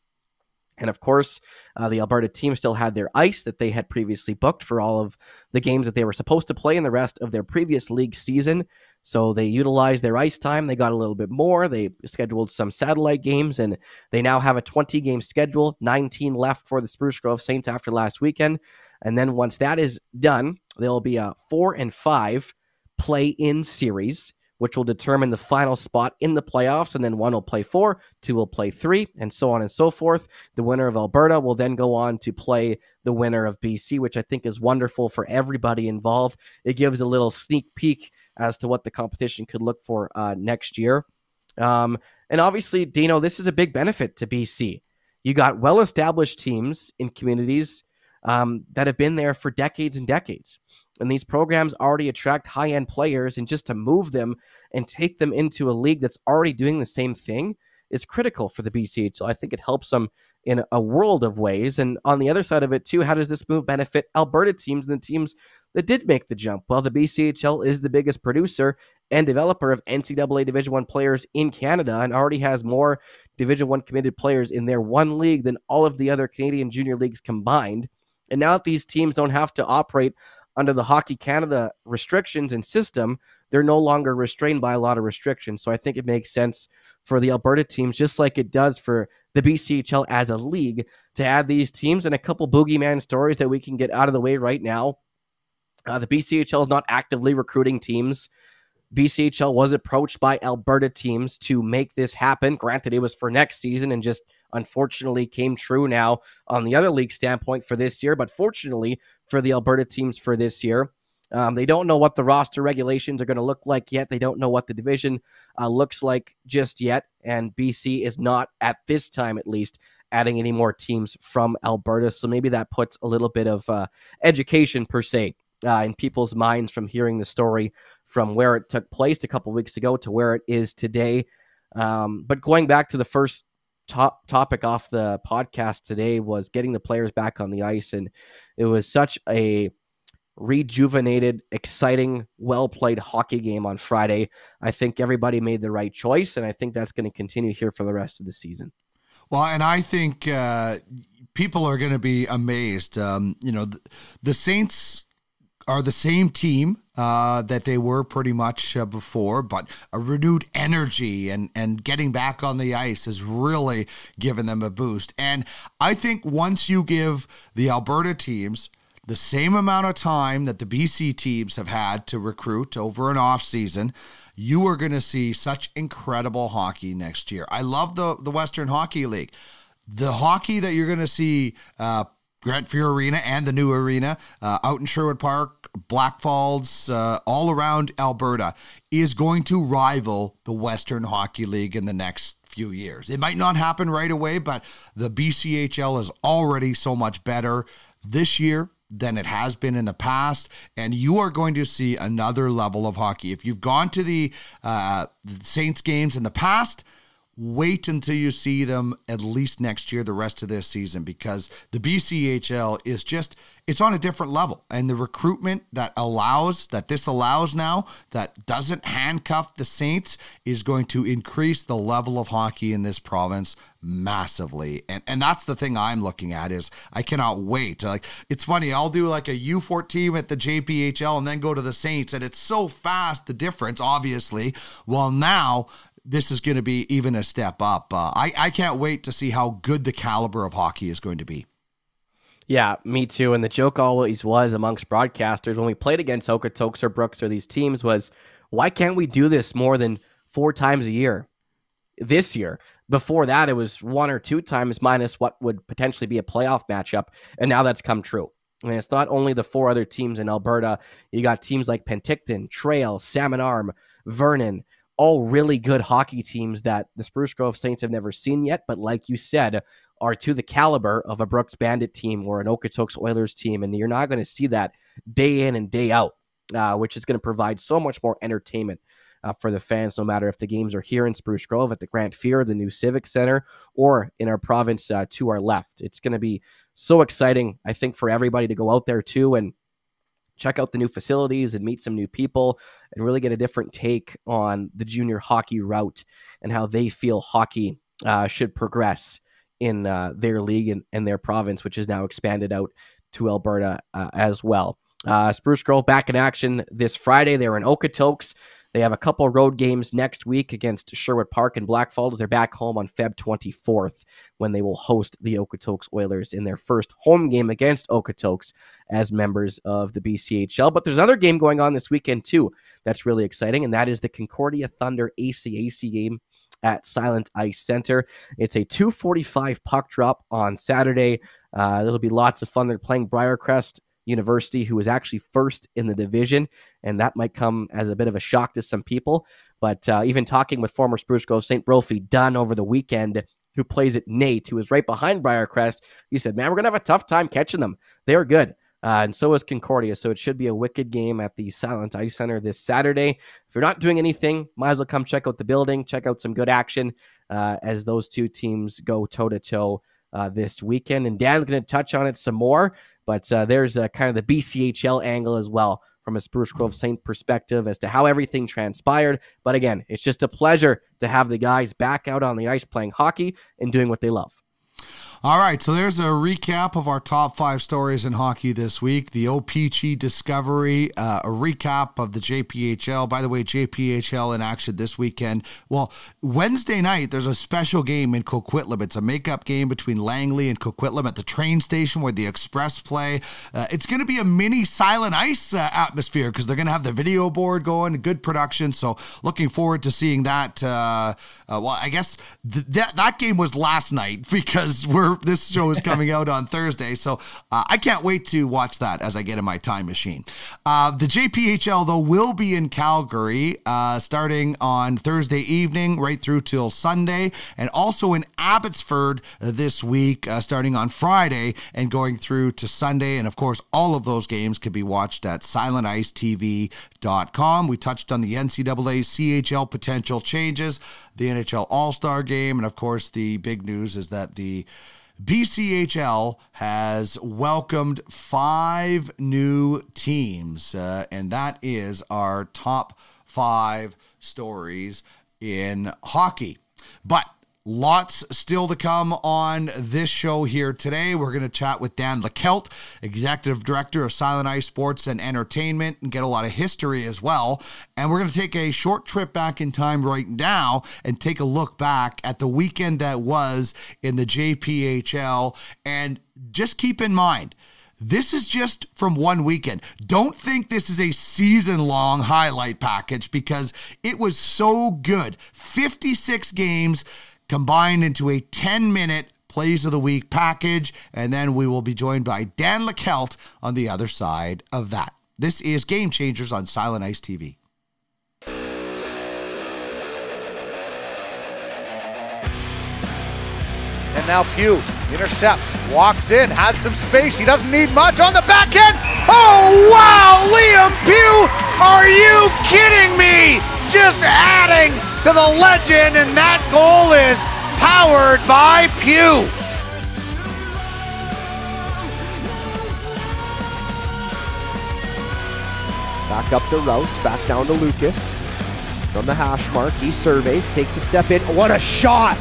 And of course, uh, the Alberta team still had their ice that they had previously booked for all of the games that they were supposed to play in the rest of their previous league season. So they utilized their ice time. They got a little bit more. They scheduled some satellite games, and they now have a 20 game schedule, 19 left for the Spruce Grove Saints after last weekend. And then once that is done, there'll be a four and five play in series which will determine the final spot in the playoffs. And then one will play four, two will play three, and so on and so forth. The winner of Alberta will then go on to play the winner of BC, which I think is wonderful for everybody involved. It gives a little sneak peek as to what the competition could look for uh, next year. Um, and obviously, Dino, this is a big benefit to BC. You got well established teams in communities um, that have been there for decades and decades. And these programs already attract high end players, and just to move them and take them into a league that's already doing the same thing is critical for the BCHL. I think it helps them in a world of ways. And on the other side of it, too, how does this move benefit Alberta teams and the teams that did make the jump? Well, the BCHL is the biggest producer and developer of NCAA Division One players in Canada and already has more Division One committed players in their one league than all of the other Canadian junior leagues combined. And now that these teams don't have to operate under the Hockey Canada restrictions and system, they're no longer restrained by a lot of restrictions. So I think it makes sense for the Alberta teams, just like it does for the BCHL as a league, to add these teams and a couple boogeyman stories that we can get out of the way right now. Uh, the BCHL is not actively recruiting teams. BCHL was approached by Alberta teams to make this happen. Granted, it was for next season and just unfortunately came true now on the other league standpoint for this year. But fortunately for the Alberta teams for this year, um, they don't know what the roster regulations are going to look like yet. They don't know what the division uh, looks like just yet. And BC is not, at this time at least, adding any more teams from Alberta. So maybe that puts a little bit of uh, education, per se, uh, in people's minds from hearing the story from where it took place a couple weeks ago to where it is today. Um, but going back to the first top topic off the podcast today was getting the players back on the ice, and it was such a rejuvenated, exciting, well played hockey game on Friday. I think everybody made the right choice, and I think that's going to continue here for the rest of the season. Well, and I think uh, people are going to be amazed. Um, you know, the, the Saints are the same team uh, that they were pretty much uh, before, but a renewed energy and and getting back on the ice has really given them a boost. And I think once you give the Alberta teams the same amount of time that the BC teams have had to recruit over an off season, you are going to see such incredible hockey next year. I love the the Western Hockey League. The hockey that you're going to see uh, Grant Fuhr Arena and the new arena uh, out in Sherwood Park, Blackfalds, uh, all around Alberta is going to rival the Western Hockey League in the next few years. It might not happen right away, but the BCHL is already so much better this year than it has been in the past, and you are going to see another level of hockey. If you've gone to the, uh, the Saints games in the past, wait until you see them at least next year, the rest of this season, because the BCHL is just, it's on a different level. And the recruitment that allows, that this allows now, that doesn't handcuff the Saints, is going to increase the level of hockey in this province massively. And and that's the thing I'm looking at is I cannot wait. Like it's funny, I'll do like a U14 at the JPHL and then go to the Saints, and it's so fast the difference, obviously. Well, now this is going to be even a step up. Uh, I, I can't wait to see how good the caliber of hockey is going to be. Yeah, me too. And the joke always was amongst broadcasters when we played against Okotoks or Brooks or these teams was, why can't we do this more than four times a year? This year, before that, it was one or two times minus what would potentially be a playoff matchup, and now that's come true. And it's not only the four other teams in Alberta. You got teams like Penticton, Trail, Salmon Arm, Vernon, all really good hockey teams that the Spruce Grove Saints have never seen yet, but like you said, are to the caliber of a Brooks Bandit team or an Okotoks Oilers team. And you're not going to see that day in and day out, uh, which is going to provide so much more entertainment. Uh, for the fans, no matter if the games are here in Spruce Grove at the Grant Fuhr, the new Civic Center, or in our province uh, to our left. It's going to be so exciting, I think, for everybody to go out there too and check out the new facilities and meet some new people and really get a different take on the junior hockey route and how they feel hockey uh, should progress in uh, their league and, and, their province, which is now expanded out to Alberta uh, as well. Uh, Spruce Grove back in action this Friday. They're in Okotoks. They have a couple road games next week against Sherwood Park and Blackfalds. They're back home on Feb 24th when they will host the Okotoks Oilers in their first home game against Okotoks as members of the BCHL. But there's another game going on this weekend too that's really exciting, and that is the Concordia Thunder ACAC game at Silent Ice Center. It's a 245 puck drop on Saturday. Uh, it'll be lots of fun. They're playing Briarcrest University, who was actually first in the division, and that might come as a bit of a shock to some people. But uh, even talking with former Spruce Grove St. Brophy Dunn over the weekend, who plays at NAIT, who was right behind Briarcrest, he said, "Man, we're gonna have a tough time catching them. They're good." Uh, and so is Concordia. So it should be a wicked game at the Silent Ice Center this Saturday. If you're not doing anything, might as well come check out the building, check out some good action uh, as those two teams go toe to toe this weekend. And Dan's going to touch on it some more. But uh, there's a kind of the BCHL angle as well from a Spruce Grove Saint perspective as to how everything transpired. But again, it's just a pleasure to have the guys back out on the ice playing hockey and doing what they love. All right, so there's a recap of our top five stories in hockey this week. The O-Pee-Chee discovery, uh, a recap of the JPHL. By the way, JPHL in action this weekend. Well, Wednesday night, there's a special game in Coquitlam. It's a makeup game between Langley and Coquitlam at the train station where the Express play. Uh, it's going to be a mini silent ice uh, atmosphere because they're going to have the video board going, good production. So looking forward to seeing that. Uh, uh, well, I guess th- that, that game was last night [LAUGHS] because we're this show is coming out on Thursday, so uh, I can't wait to watch that as I get in my time machine. Uh, the JPHL though will be in Calgary uh, starting on Thursday evening right through till Sunday, and also in Abbotsford this week uh, starting on Friday and going through to Sunday. And of course, all of those games can be watched at SilentIceTV.com. We touched on the NCAA CHL potential changes, the NHL All Star game, and of course, the big news is that the BCHL has welcomed five new teams, uh, and that is our top five stories in hockey. But Lots still to come on this show here today. We're going to chat with Dan Leckelt, Executive Director of Silent Ice Sports and Entertainment, and get a lot of history as well. And we're going to take a short trip back in time right now and take a look back at the weekend that was in the JPHL. And just keep in mind, this is just from one weekend. Don't think this is a season long highlight package because it was so good. 56 games combined into a 10 minute plays of the week package, and then we will be joined by Dan Leckelt on the other side of that. This is Game Changers on Silent Ice TV. And now Pugh intercepts, walks in, has some space. He doesn't need much on the back end. Oh, wow, Liam Pugh, are you kidding me? Just adding to the legend, and that goal is powered by Pugh. Back up to Rouse, back down to Lucas. From the hash mark, he surveys, takes a step in. What a shot!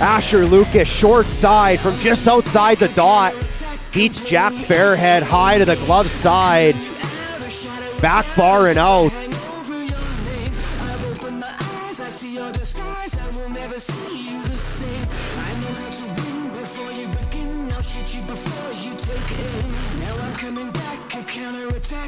Asher Lucas, short side from just outside the dot. Beats Jack Fairhead high to the glove side. Back bar and out.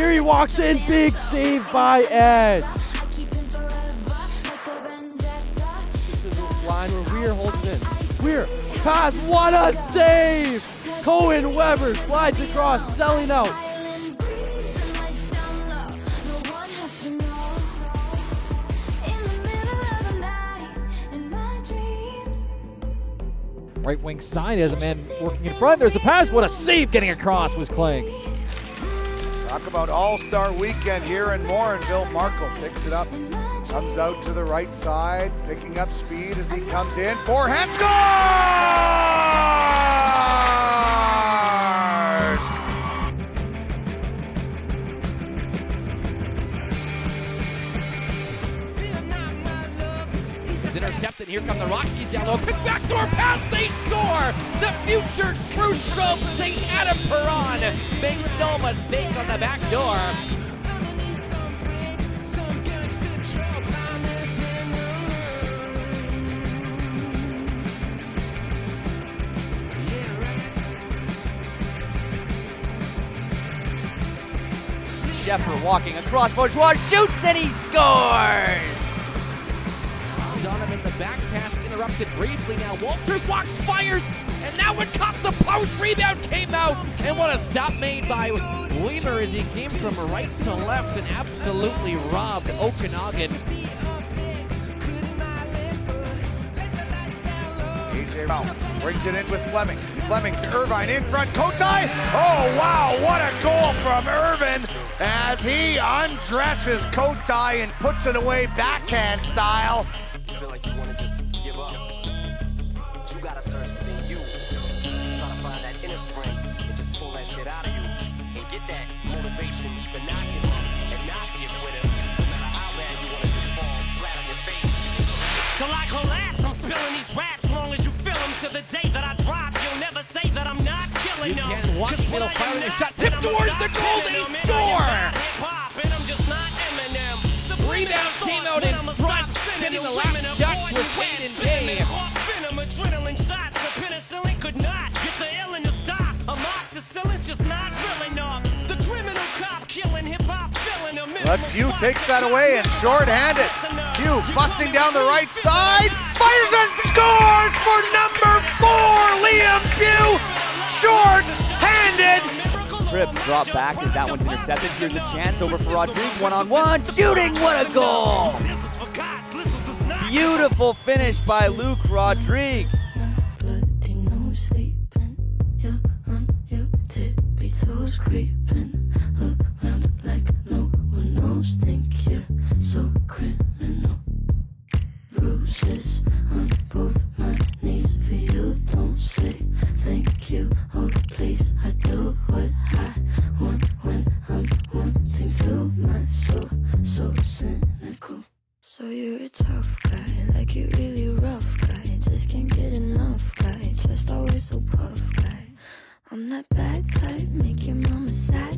but he walks in, big save by Ed. I keep him forever a. Line where Weir holds in. Weir, pass, what a save! Cohen Weber slides across, selling out. Island breeze and lights down low. No one has to know. In the middle of the night, in my dreams. Right wing side has a man working in front. There's a pass. What a save getting across was Kling. Talk about All-Star Weekend here in Morinville. Markle picks it up, comes out to the right side, picking up speed as he comes in. Forehand scores! It's intercepted. Here come the Rockies down low. Quick backdoor pass. They score. The future Spruce Grove St. Adam Perron makes no mistake on the back door. Sheffer walking across. Bourgeois shoots and he scores. Donovan, the back pass interrupted briefly. Now Walters walks, fires, and that one caught the post. Rebound came out, and what a stop made by Weimer as he came from right to left and absolutely robbed Okanagan. AJ Brown brings it in with Fleming. Fleming to Irvine in front. Kotai. Oh, wow. What a goal from Irvin as he undresses Kotai and puts it away backhand style. Motivation to not give up and not be a quitter. No matter how bad you wanna just fall flat on your face. Till I collapse, I'm spilling these raps. Long as you feel them to the day that I drop, you'll never say that I'm not killing them. Buchanan walks 'Cause middle, what I am firing a shot, tip towards the goal, killing they them. And I am score! not I'm just not Eminem. Subliminal Rebound came out in front, getting the last shots avoiding was wet But Pugh takes that away and short-handed. Pugh busting down the right side, fires and scores for number four, Liam Pugh. Short-handed. Crib drop back as that one's intercepted. Here's a chance over for Rodriguez. One on one. Shooting. What a goal. Beautiful finish by Luke Rodriguez.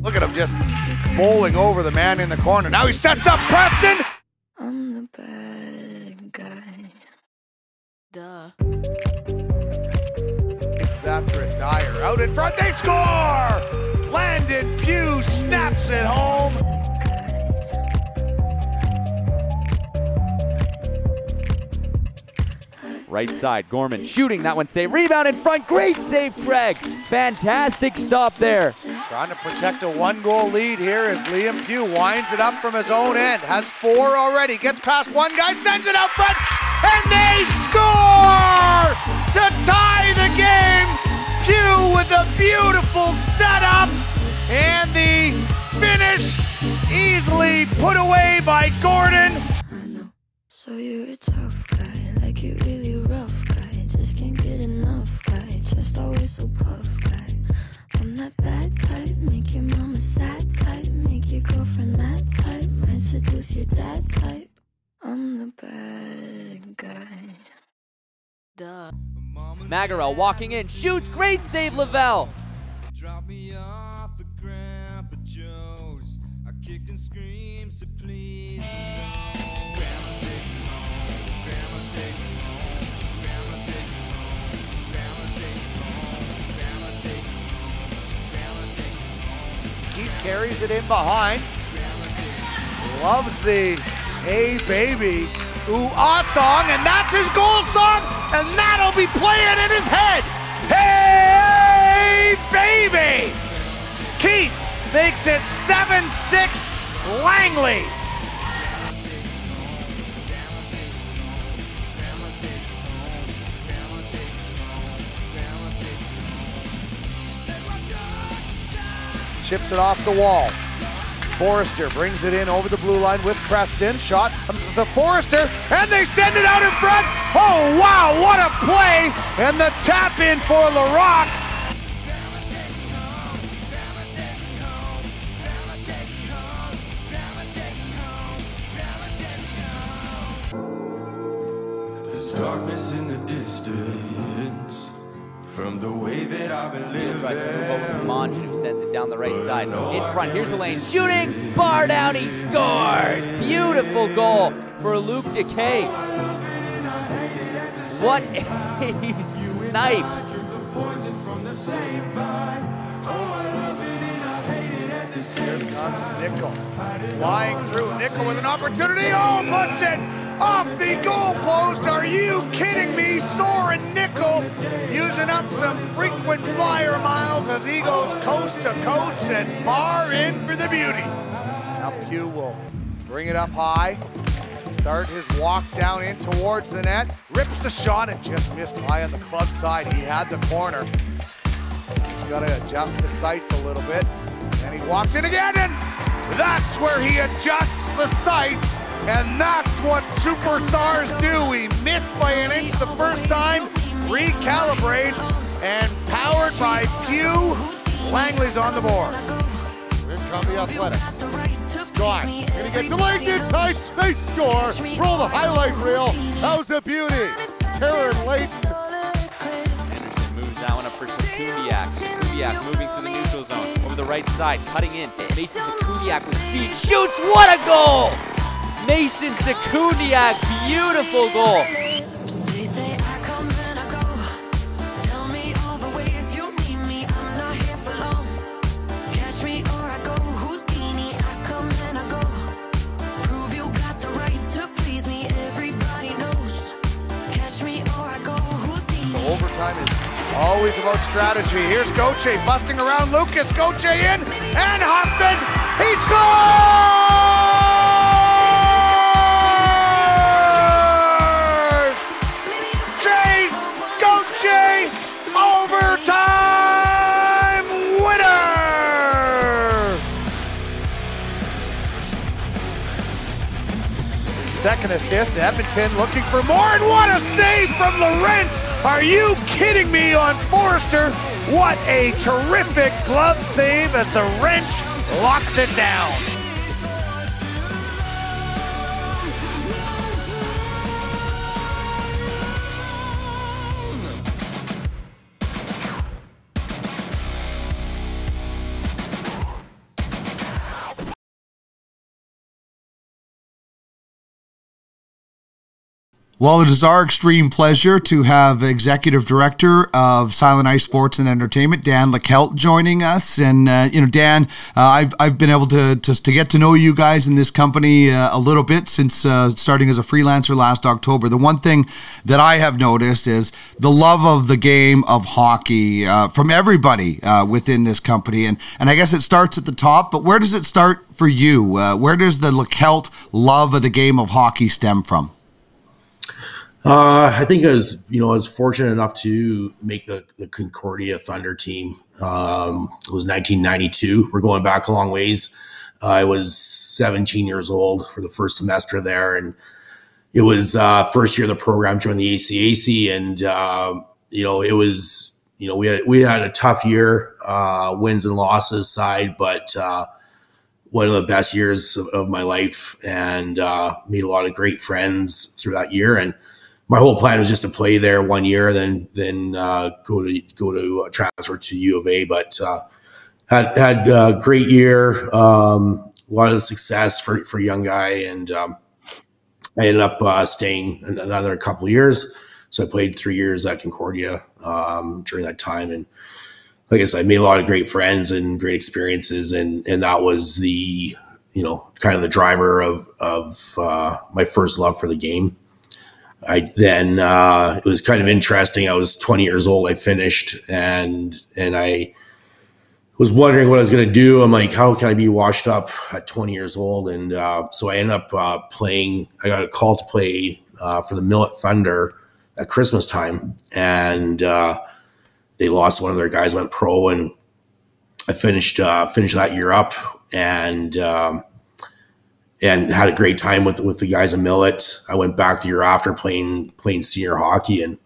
Look at him just bowling over the man in the corner. Now he sets up Preston. I'm the bad guy. Duh. It's after a Dyer out in front. They score! Landon Pugh snaps it home. Right side, Gorman shooting that one save. Rebound in front. Great save, Craig. Fantastic stop there. Trying to protect a one goal lead here as Liam Pugh winds it up from his own end. Has four already. Gets past one guy, sends it out front, and they score to tie the game. Pugh with a beautiful setup and the finish easily put away by Gordon. So you're a tough guy, like you really rough guy. Just can't get enough guy. Just always so puff guy. I'm that bad type, make your mama sad type, make your girlfriend mad type, might seduce your dad type. I'm the bad guy. Duh. Magarel walking in, shoots. Great save, Lavelle. Drop me off at Grandpa Joe's. I kicked and screamed, so please carries it in behind. Loves the Hey Baby Ooh Ah song, and that's his goal song, and that'll be playing in his head. Hey Baby! Keith makes it 7 6 Langley. Chips it off the wall. Forrester brings it in over the blue line with Preston. Shot comes to Forrester, and they send it out in front. Oh, wow, what a play! And the tap in for LaRock. From the way that I've been Neal living. tries to move over to Monjan, who sends it down the right side. In front, here's Elaine. Shooting, bar down, he scores. Beautiful goal for Luke Decay. What a [LAUGHS] snipe. Here comes Nickel. Flying through. Nickel with an opportunity. Oh, puts it off the goalpost. Are you kidding me? Soren Nickel using up some frequent flyer miles as he goes coast to coast and bar in for the beauty. Now Pugh will bring it up high. Start his walk down in towards the net. Rips the shot and just missed high on the club side. He had the corner. He's got to adjust the sights a little bit. And he walks in again, and that's where he adjusts the sights. And that's what superstars do. He missed by an inch the first time, recalibrates, and powered by Pugh, Langley's on the board. Here come the Athletics. Scott, gonna get delayed in tight. They score. Roll the highlight reel. That was a beauty? Taryn late. Anderson moves that one up for Sakudiak. Sakudiak moving through the neutral zone. Over the right side, cutting in. Mason Sakudiak with speed. Shoots! What a goal! Mason Sakudiak, beautiful goal. They say I come and I go. Tell me all the ways you need me. I'm not here for long. Catch me or I go Houdini. I come and I go. Prove you got the right to please me. Everybody knows. Catch me or I go Houdini. So overtime is always about strategy. Here's Goche busting around Lucas. Goche in, and Hoffman, he scores! Second assist, Edmonton looking for more, and what a save from Lawrence! Are you kidding me on Forrester? What a terrific glove save as the wrench locks it down. Well, it is our extreme pleasure to have Executive Director of Silent Ice Sports and Entertainment, Dan Leckelt, joining us. And uh, you know, Dan, uh, I've I've been able to, to to get to know you guys in this company uh, a little bit since uh, starting as a freelancer last October. The one thing that I have noticed is the love of the game of hockey uh, from everybody uh, within this company. And and I guess it starts at the top, but where does it start for you? where does the Leckelt love of the game of hockey stem from? Uh, I think I was, you know, I was fortunate enough to make the, the Concordia Thunder team. Um, it was 1992. We're going back a long ways. Uh, I was 17 years old for the first semester there, and it was uh, first year of the program. Joined the ACAC, and uh, you know, it was, you know, we had we had a tough year, uh, wins and losses side, but uh, one of the best years of, of my life, and made a lot of great friends through that year, and my whole plan was just to play there one year, then then uh, go to go to uh, transfer to U of A. But uh, had had a great year, um, a lot of success for for a young guy, and um, I ended up uh, staying another couple years. So I played three years at Concordia um, during that time, and like I said, I made a lot of great friends and great experiences, and and that was the you know kind of the driver of of uh, my first love for the game. I then uh, it was kind of interesting. I was 20 years old. I finished and and I was wondering what I was going to do. I'm like, how can I be washed up at 20 years old? And uh, so I ended up uh, playing. I got a call to play uh, for the Millet Thunder at Christmas time, and uh, they lost one of their guys, went pro, and I finished uh, finished that year up and. Um, and had a great time with with the guys in Millet. I went back the year after playing playing senior hockey, and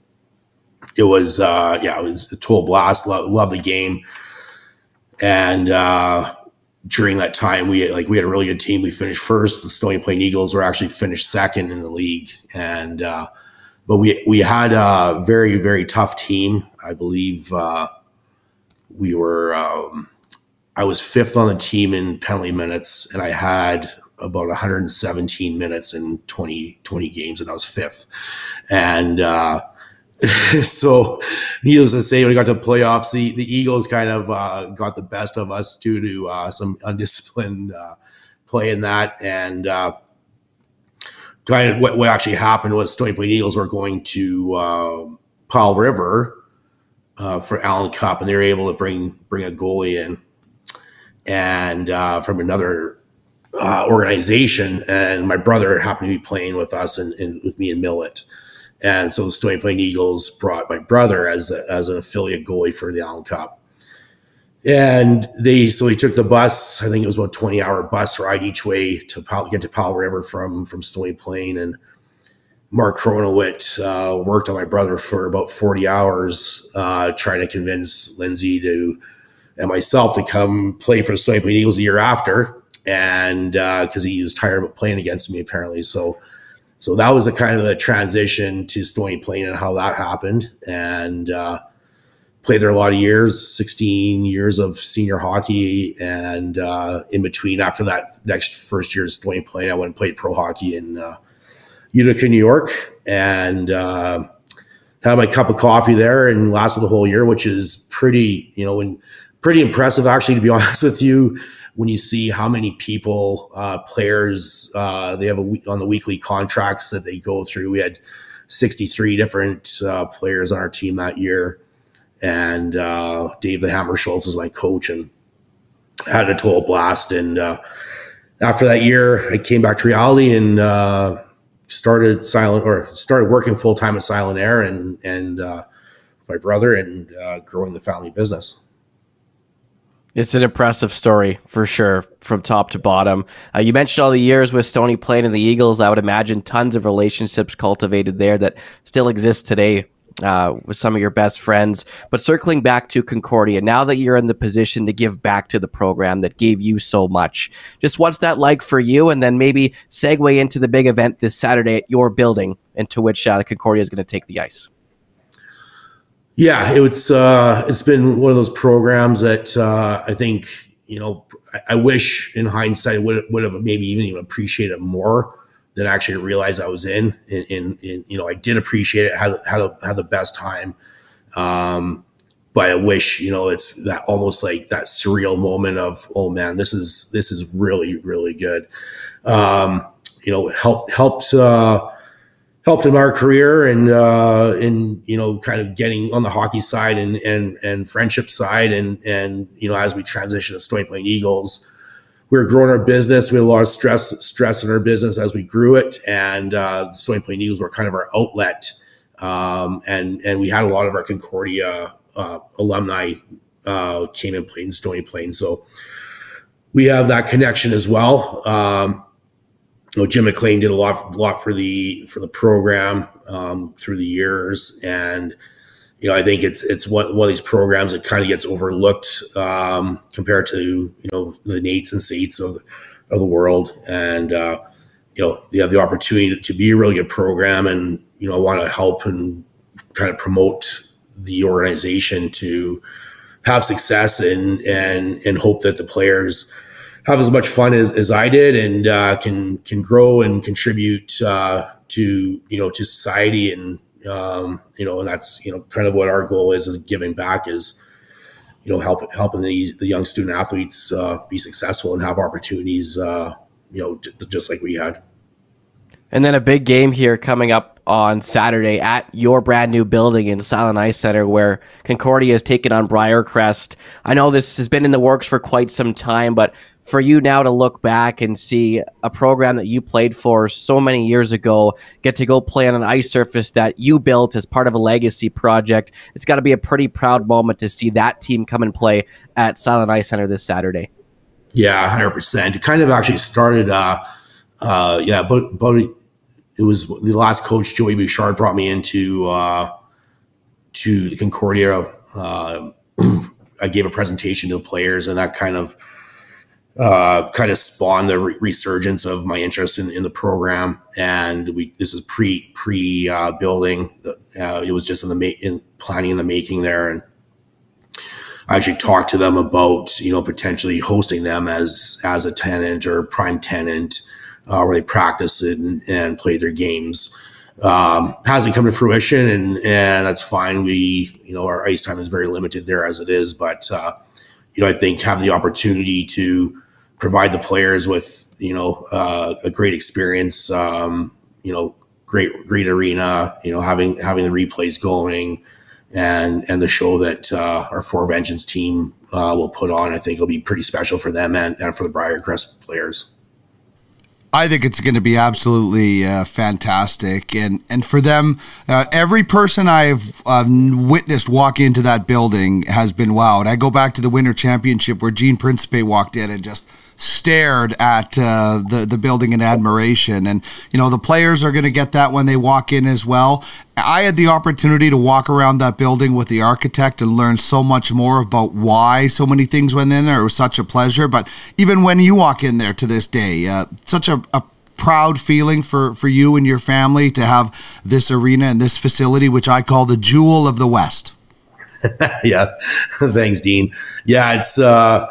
it was uh, yeah, it was a total blast. Love, love the game, and uh, during that time, we like we had a really good team. We finished first. The Stony Plain Eagles were actually finished second in the league, and uh, but we we had a very very tough team. I believe uh, we were. Um, I was fifth on the team in penalty minutes, and I had about 117 minutes in 20, 20 games, and I was fifth. And uh, [LAUGHS] so, needless to say, when we got to playoffs, the, the Eagles kind of uh, got the best of us due to uh, some [LAUGHS] undisciplined uh, play in that. And uh, kind of what, what actually happened was Stony Plain Eagles were going to uh, Powell River for Allen Cup, and they were able to bring bring a goalie in and from another uh, organization, and my brother happened to be playing with us and, and with me and Millet. And so the Stony Plain Eagles brought my brother as a, as an affiliate goalie for the Allen Cup. And they so he took the bus. I think it was about twenty hour bus ride each way to get to Powell River from from Stony Plain. And Mark Cronowit uh, worked on my brother for about forty hours, uh, trying to convince Lindsay to and myself to come play for the Stony Plain Eagles a year after and because uh, he was tired of playing against me apparently. So, so that was a kind of the transition to Stony Plain and how that happened. And uh, played there a lot of years, 16 years of senior hockey, and uh, in between after that next first year of Stony Plain, I went and played pro hockey in uh, Utica, New York, and. Uh, had my cup of coffee there and lasted the whole year, which is pretty, you know, and pretty impressive actually, to be [LAUGHS] honest with you when you see how many people, uh, players, uh, they have a week on the weekly contracts that they go through. We had 63 different uh, players on our team that year, and uh, Dave the Hammer Schultz is my coach, and had a total blast. And uh, after that year, I came back to reality and uh, started silent or started working full time at Silent Air and and my brother and growing the family business. It's an impressive story for sure, from top to bottom. Uh, you mentioned all the years with Stony Plain and the Eagles. I would imagine tons of relationships cultivated there that still exist today uh, with some of your best friends. But circling back to Concordia, now that you're in the position to give back to the program that gave you so much, just what's that like for you? And then maybe segue into the big event this Saturday at your building, into which uh, Concordia is going to take the ice. Yeah, it's uh, it's been one of those programs that uh, I think you know I, wish in hindsight would would have maybe even even appreciated more than actually realized I was in. And, you know, I did appreciate it. Had had had the best time. Um, but I wish you know it's that almost like that surreal moment of oh man, this is this is really really good. Um, you know, helped helped uh, helped in our career and uh, in you know kind of getting on the hockey side and and and friendship side and and you know as we transitioned to Stony Plain Eagles we were growing our business. We had a lot of stress stress in our business as we grew it, and uh, Stony Plain Eagles were kind of our outlet. Um, and and we had a lot of our Concordia uh, alumni uh, came and played in Stony Plain, so we have that connection as well. Um, know, Jim McLean did a lot lot for the for the program um, through the years, and you know, I think it's it's one, one of these programs that kind of gets overlooked um, compared to you know the NAITs and SAITs of of the world, and uh, you know you have the opportunity to be a really good program, and you know want to help and kind of promote the organization to have success and and and hope that the players have as much fun as, as I did and uh, can can grow and contribute uh, to you know to society and um, you know, and that's you know kind of what our goal is is giving back is you know help, helping these the young student athletes uh, be successful and have opportunities uh, you know just like we had. And then a big game here coming up on Saturday at your brand new building in Silent Ice Center where Concordia is taking on Briarcrest. I know this has been in the works for quite some time, but for you now to look back and see a program that you played for so many years ago get to go play on an ice surface that you built as part of a legacy project, it's got to be a pretty proud moment to see that team come and play at Silent Ice Center this Saturday. Yeah, hundred percent. It kind of actually started. Uh, uh, yeah, but but it was the last coach Joey Bouchard brought me into uh, to the Concordia. Uh, [CLEARS THROAT] I gave a presentation to the players, and that kind of uh, kind of spawned the re- resurgence of my interest in, in the program. And we this is pre pre uh, building. Uh, it was just in the ma- in planning in the making there, and I actually talked to them about you know potentially hosting them as as a tenant or prime tenant, uh, where they practice and, and play their games. Um, hasn't come to fruition, and and that's fine. We you know our ice time is very limited there as it is, but uh, you know I think have the opportunity to provide the players with you know uh, a great experience. Um, you know, great great arena. You know, having having the replays going, and and the show that uh, our Four Vengeance team uh, will put on. I think will be pretty special for them and, and for the Briarcrest players. I think it's going to be absolutely uh, fantastic, and and for them, uh, every person I've uh, witnessed walk into that building has been wowed. I go back to the Winter Championship where Gene Principe walked in and just stared at uh, the the building in admiration, and you know the players are going to get that when they walk in as well. I had the opportunity to walk around that building with the architect and learn so much more about why so many things went in there. It was such a pleasure. But even when you walk in there to this day, uh, such a, a proud feeling for, for you and your family to have this arena and this facility, which I call the jewel of the West. [LAUGHS] yeah, [LAUGHS] thanks, Dean. Yeah, it's uh,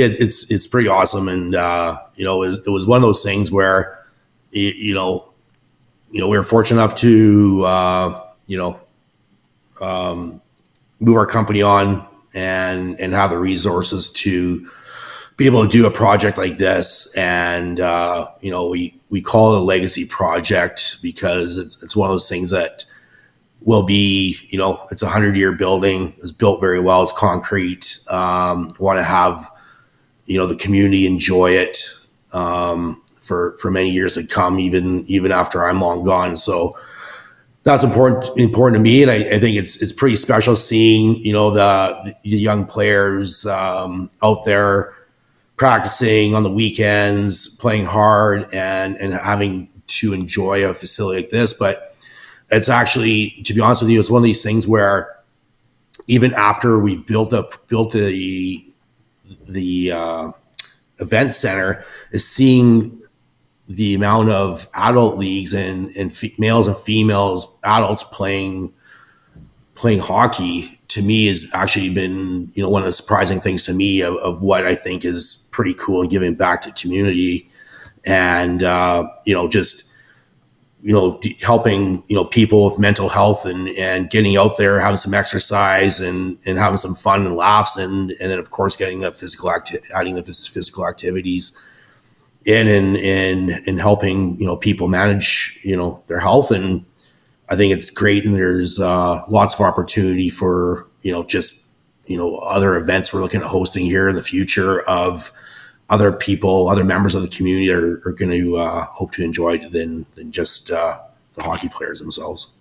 it, it's it's pretty awesome, and uh, you know, it was, it was one of those things where you, you know you know, we were fortunate enough to, uh, you know, um, move our company on and and have the resources to be able to do a project like this. And uh, you know, we we call it a legacy project because it's it's one of those things that will be, you know, it's a hundred year building. It's built very well. It's concrete. Um, want to have, you know, the community enjoy it. Um, for for many years to come, even even after I'm long gone. So that's important important to me, and I, I think it's it's pretty special seeing you know the the young players um, out there practicing on the weekends, playing hard, and and having to enjoy a facility like this. But it's actually, to be honest with you, it's one of these things where even after we've built up built the the uh, event center, is seeing the amount of adult leagues and and males and females adults playing playing hockey to me has actually been you know one of the surprising things to me of, of what I think is pretty cool and giving back to community. And uh, you know just you know, helping you know people with mental health and and getting out there, having some exercise and and having some fun and laughs, and and then of course getting the physical acti- adding the phys- physical activities in and and and helping you know people manage you know their health. And I think it's great and there's uh, lots of opportunity for you know just you know other events we're looking at hosting here in the future of other people other members of the community are, are going to uh, hope to enjoy than than just uh, the hockey players themselves.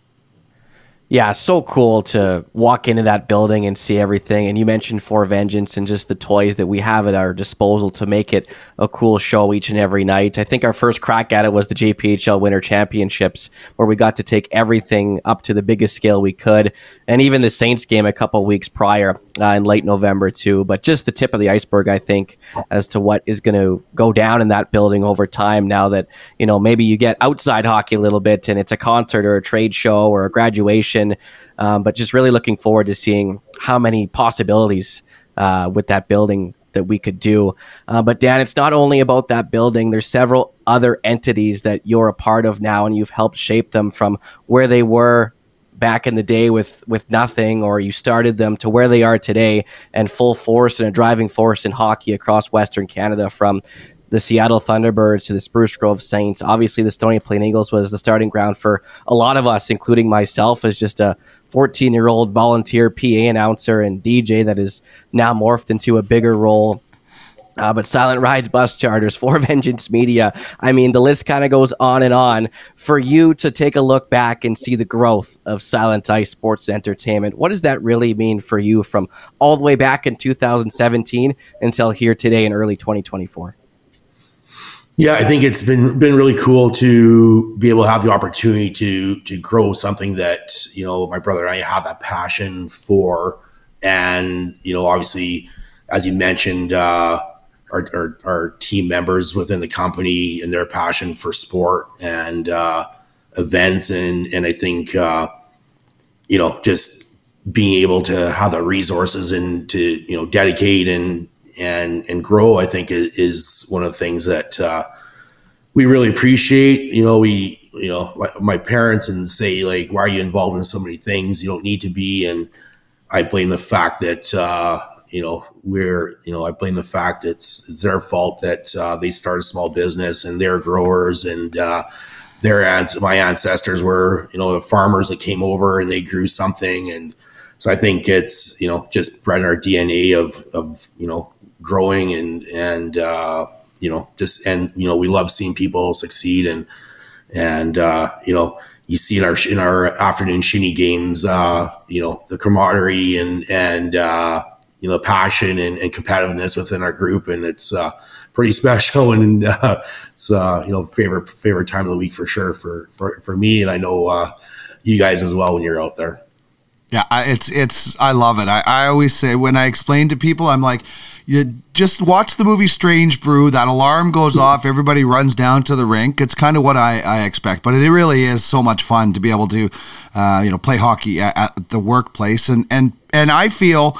Yeah, so cool to walk into that building and see everything. And you mentioned For Vengeance and just the toys that we have at our disposal to make it a cool show each and every night. I think our first crack at it was the JPHL Winter Championships, where we got to take everything up to the biggest scale we could, and even the Saints game a couple weeks prior uh, in late November too. But just the tip of the iceberg, I think, as to what is going to go down in that building over time. Now that you know maybe you get outside hockey a little bit, and it's a concert or a trade show or a graduation. Um, but just really looking forward to seeing how many possibilities uh, with that building that we could do. Uh, but Dan, it's not only about that building. There's several other entities that you're a part of now, and you've helped shape them from where they were back in the day with with nothing or you started them to where they are today and full force and a driving force in hockey across western canada from the Seattle Thunderbirds to the Spruce Grove Saints. Obviously, the Stony Plain Eagles was the starting ground for a lot of us, including myself, as just a 14 year old volunteer PA announcer and DJ that is now morphed into a bigger role. Uh, but Silent Rides, Bus Charters, For [LAUGHS] Vengeance Media. I mean, the list kind of goes on and on. For you to take a look back and see the growth of Silent Ice Sports Entertainment, what does that really mean for you from all the way back in 2017 until here today in early 2024? Yeah, I think it's been been really cool to be able to have the opportunity to to grow something that you know my brother and I have that passion for, and you know obviously, as you mentioned, uh, our, our our team members within the company and their passion for sport and uh, events, and and I think uh, you know just being able to have the resources and to you know dedicate and and and grow, I think is, one of the things that uh, we really appreciate. You know, we you know my, my parents and say like, why are you involved in so many things? You don't need to be. And I blame the fact that uh, you know we're you know I blame the fact it's, it's their fault that uh, they started a small business and they're growers and. Uh, their ans- my ancestors were, you know, the farmers that came over and they grew something. And so I think it's, you know, just bred in our DNA of, of, you know, growing and and uh, you know just and you know we love seeing people succeed and and uh, you know you see in our in our afternoon shinny games uh, you know the camaraderie and and uh, you know passion and, and competitiveness within our group and it's uh, pretty [LAUGHS] special and uh, it's uh, you know favorite favorite time of the week for sure for for, for me and I know uh, you guys as well when you're out there. Yeah, I, it's it's I love it. I, I always say when I explain to people, I'm like, you just watch the movie Strange Brew. That alarm goes off, everybody runs down to the rink. It's kind of what I, I expect, but it really is so much fun to be able to, uh, you know, play hockey at, at the workplace, and and and I feel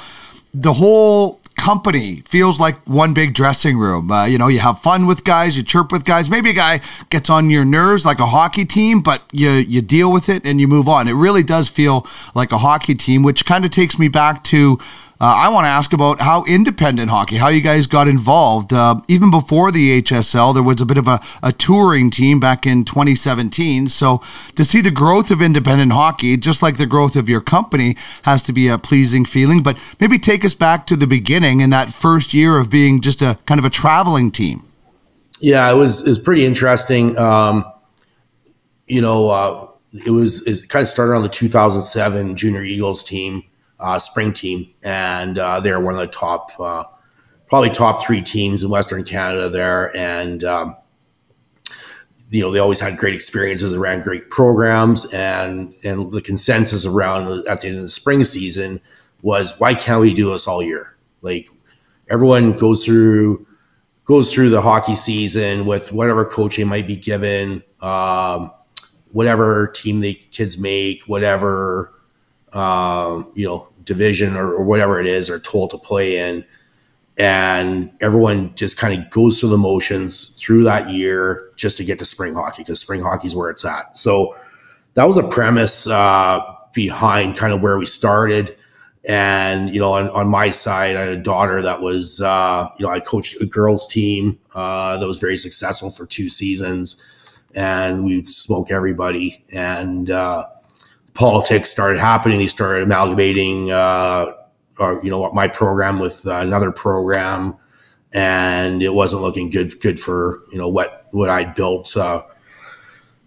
the whole company feels like one big dressing room. Uh, you know, you have fun with guys, you chirp with guys. Maybe a guy gets on your nerves like a hockey team, but you you deal with it and you move on. It really does feel like a hockey team, which kind of takes me back to. Uh, I want to ask about how independent hockey, how you guys got involved. Uh, even before the HSL, there was a bit of a, a touring team back in 2017. So to see the growth of independent hockey, just like the growth of your company, has to be a pleasing feeling. But maybe take us back to the beginning in that first year of being just a kind of a traveling team. Yeah, it was it was pretty interesting. Um, you know, uh, it was it kind of started on the 2007 Junior Eagles team, uh, spring team, and uh, they're one of the top, uh, probably top three teams in Western Canada there, and um, you know they always had great experiences around great programs, and and the consensus around at the end of the spring season was why can't we do this all year? Like everyone goes through goes through the hockey season with whatever coaching might be given, um, whatever team the kids make, whatever um, you know division or, or whatever it is are told to play in. and everyone just kind of goes through the motions through that year just to get to spring hockey because spring hockey is where it's at. So that was a premise uh, behind kind of where we started. And you know, on, on my side, I had a daughter that was, uh, you know, I coached a girls team uh, that was very successful for two seasons, and we'd smoke everybody. And uh, politics started happening. They started amalgamating, uh, or you know, my program with another program, and it wasn't looking good. Good for you know what what I built. Uh,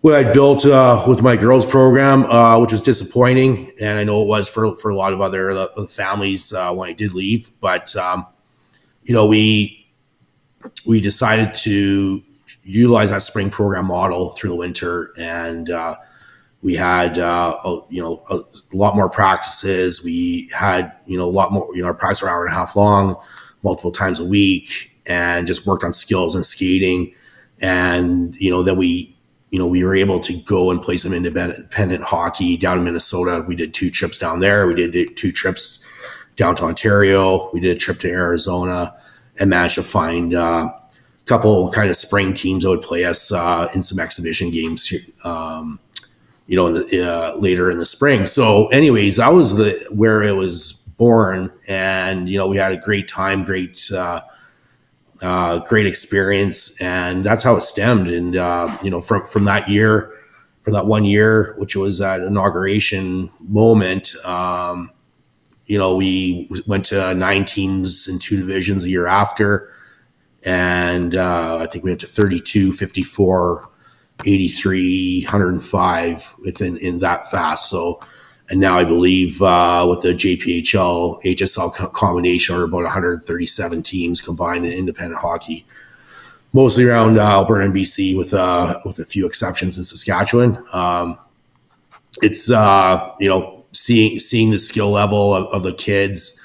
what I built uh, with my girls program, uh, which was disappointing, and I know it was for for a lot of other uh, families uh, when I did leave. But um, you know, we we decided to utilize that spring program model through the winter, and uh, we had uh, a, you know a, lot more practices. We had you know a lot more. You know, our practices were hour and a half long, multiple times a week, and just worked on skills and skating. And you know, then we you know, we were able to go and play some independent hockey down in Minnesota. We did two trips down there. We did two trips down to Ontario. We did a trip to Arizona and managed to find uh, a couple kind of spring teams that would play us uh, in some exhibition games, um, you know, in the, uh, later in the spring. So, anyways, that was the where it was born, and you know, we had a great time, great uh, uh, great experience, and that's how it stemmed. And uh, you know, from from that year, from that one year, which was that inauguration moment, um, you know, we went to nine teams in two divisions a year after, and uh, I think we went to 32, 54, 83, 105 within in that fast. So and now I believe uh, with the JPHL HSL co- combination, are about 137 teams combined in independent hockey, mostly around uh, Alberta and BC, with uh, with a few exceptions in Saskatchewan. Um, it's uh, you know seeing seeing the skill level of, of the kids,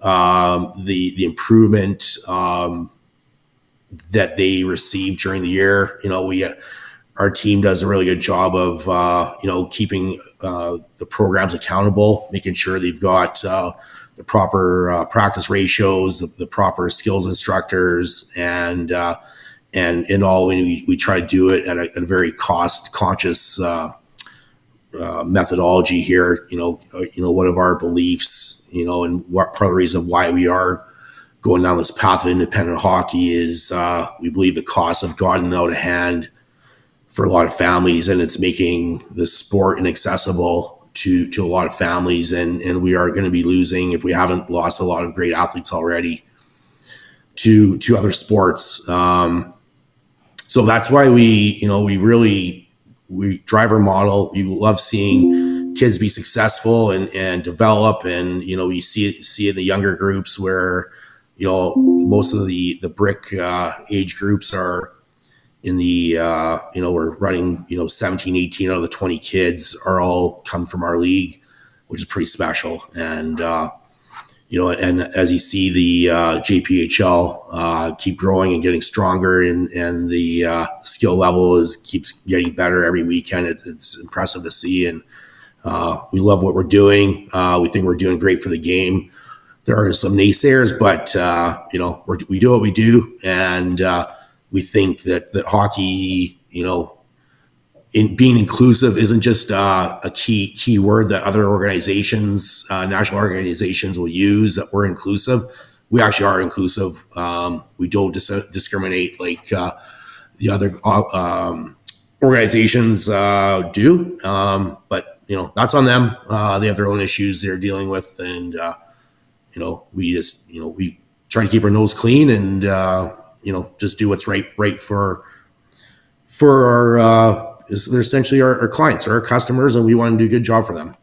um, the the improvement um, that they receive during the year. You know we our team does a really good job of uh, you know keeping uh, the programs accountable, making sure they've got uh, the proper uh, practice ratios, the, the, proper skills instructors, and uh, and in all we, we try to do it at a, at a very cost conscious uh, methodology here. You know, you know what of our beliefs, you know, and what part of the reason why we are going down this path of independent hockey is we believe the costs have gotten out of hand for a lot of families, and it's making the sport inaccessible to to a lot of families. And and we are going to be losing if we haven't lost a lot of great athletes already to to other sports. Um, so that's why we you know we really we drive our model. We love seeing kids be successful and and develop, and you know we see see in the younger groups where you know most of the the brick uh, age groups are in the uh, you know we're running you know 17 18 out of the 20 kids are all come from our league which is pretty special. And uh, you know and as you see the uh, JPHL uh, keep growing and getting stronger and and the uh, skill level is keeps getting better every weekend. It's, it's impressive to see. And uh, we love what we're doing. We think we're doing great for the game. There are some naysayers but you know we do what we do. And we think that that hockey, you know, in being inclusive isn't just uh, a key key word that other organizations, uh, national organizations will use. That we're inclusive. We actually are inclusive. Um, we don't dis- discriminate like uh, the other uh, um, organizations uh, do. Um, but you know that's on them. Uh, they have their own issues they're dealing with, and you know we just you know we try to keep our nose clean and you know just do what's right right for for our uh, they're essentially our, our clients or our customers, and we want to do a good job for them.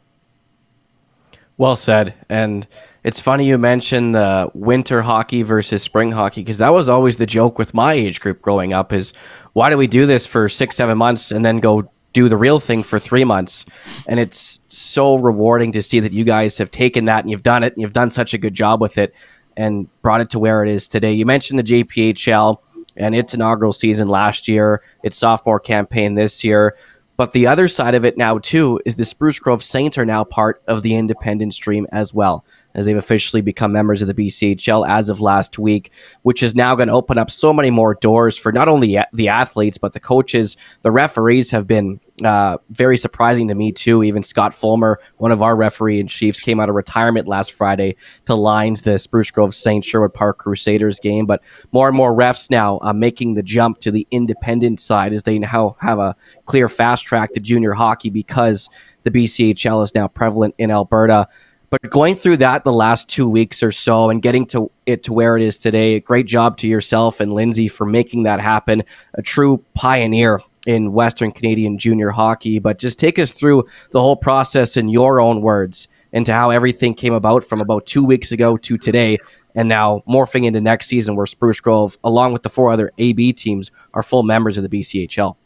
Well said. And it's funny you mentioned the winter hockey versus spring hockey because that was always the joke with my age group growing up is why do we do this for six, seven months and then go do the real thing for three months? And it's so rewarding to see that you guys have taken that and you've done it and you've done such a good job with it and brought it to where it is today. You mentioned the JPHL and its inaugural season last year, its sophomore campaign this year. But the other side of it now, too, is the Spruce Grove Saints are now part of the independent stream as well. As they've officially become members of the BCHL as of last week, which is now going to open up so many more doors for not only the athletes, but the coaches. The referees have been uh, very surprising to me, too. Even Scott Fulmer, one of our referee in chiefs, came out of retirement last Friday to lines the Spruce Grove St. Sherwood Park Crusaders game. But more and more refs now uh, making the jump to the independent side as they now have a clear fast track to junior hockey because the BCHL is now prevalent in Alberta. But going through that the last two weeks or so and getting to it to where it is today, great job to yourself and Lindsay for making that happen. A true pioneer in Western Canadian junior hockey. But just take us through the whole process in your own words into how everything came about from about two weeks ago to today, and now morphing into next season where Spruce Grove, along with the four other AB teams, are full members of the BCHL.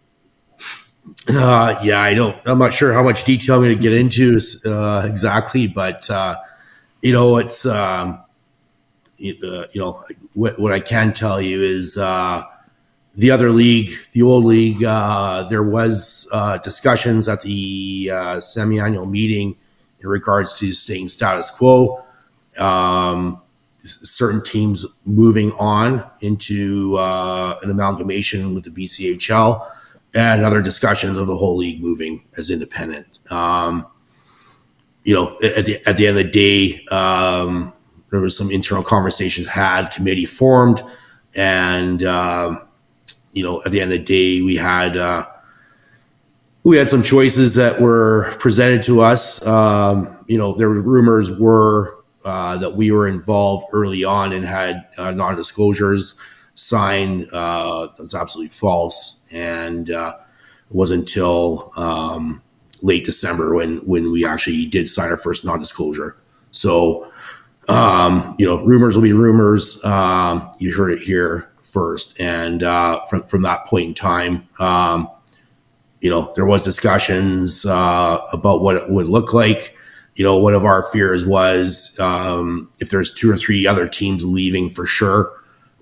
Uh, yeah, I don't. I'm not sure how much detail I'm going to get into uh, exactly, but uh, you know, it's um, you, uh, you know what, what I can tell you is uh, the other league, the old league. Uh, there was discussions at the semi-annual meeting in regards to staying status quo. Um, certain teams moving on into an amalgamation with the BCHL and other discussions of the whole league moving as independent. Um, you know, at the, at the end of the day, um, there was some internal conversations had, committee formed, and um, you know, at the end of the day, we had uh, we had some choices that were presented to us. Um, you know, there were rumors were uh, that we were involved early on and had uh, non-disclosures signed. Uh, that's absolutely false, and uh, it wasn't until um, late December when when we actually did sign our first non-disclosure. So, um, you know, rumors will be rumors. Um, you heard it here first, and uh, from from that point in time. Um, you know, there was discussions uh, about what it would look like you know, one of our fears was um, if there's two or three other teams leaving for sure,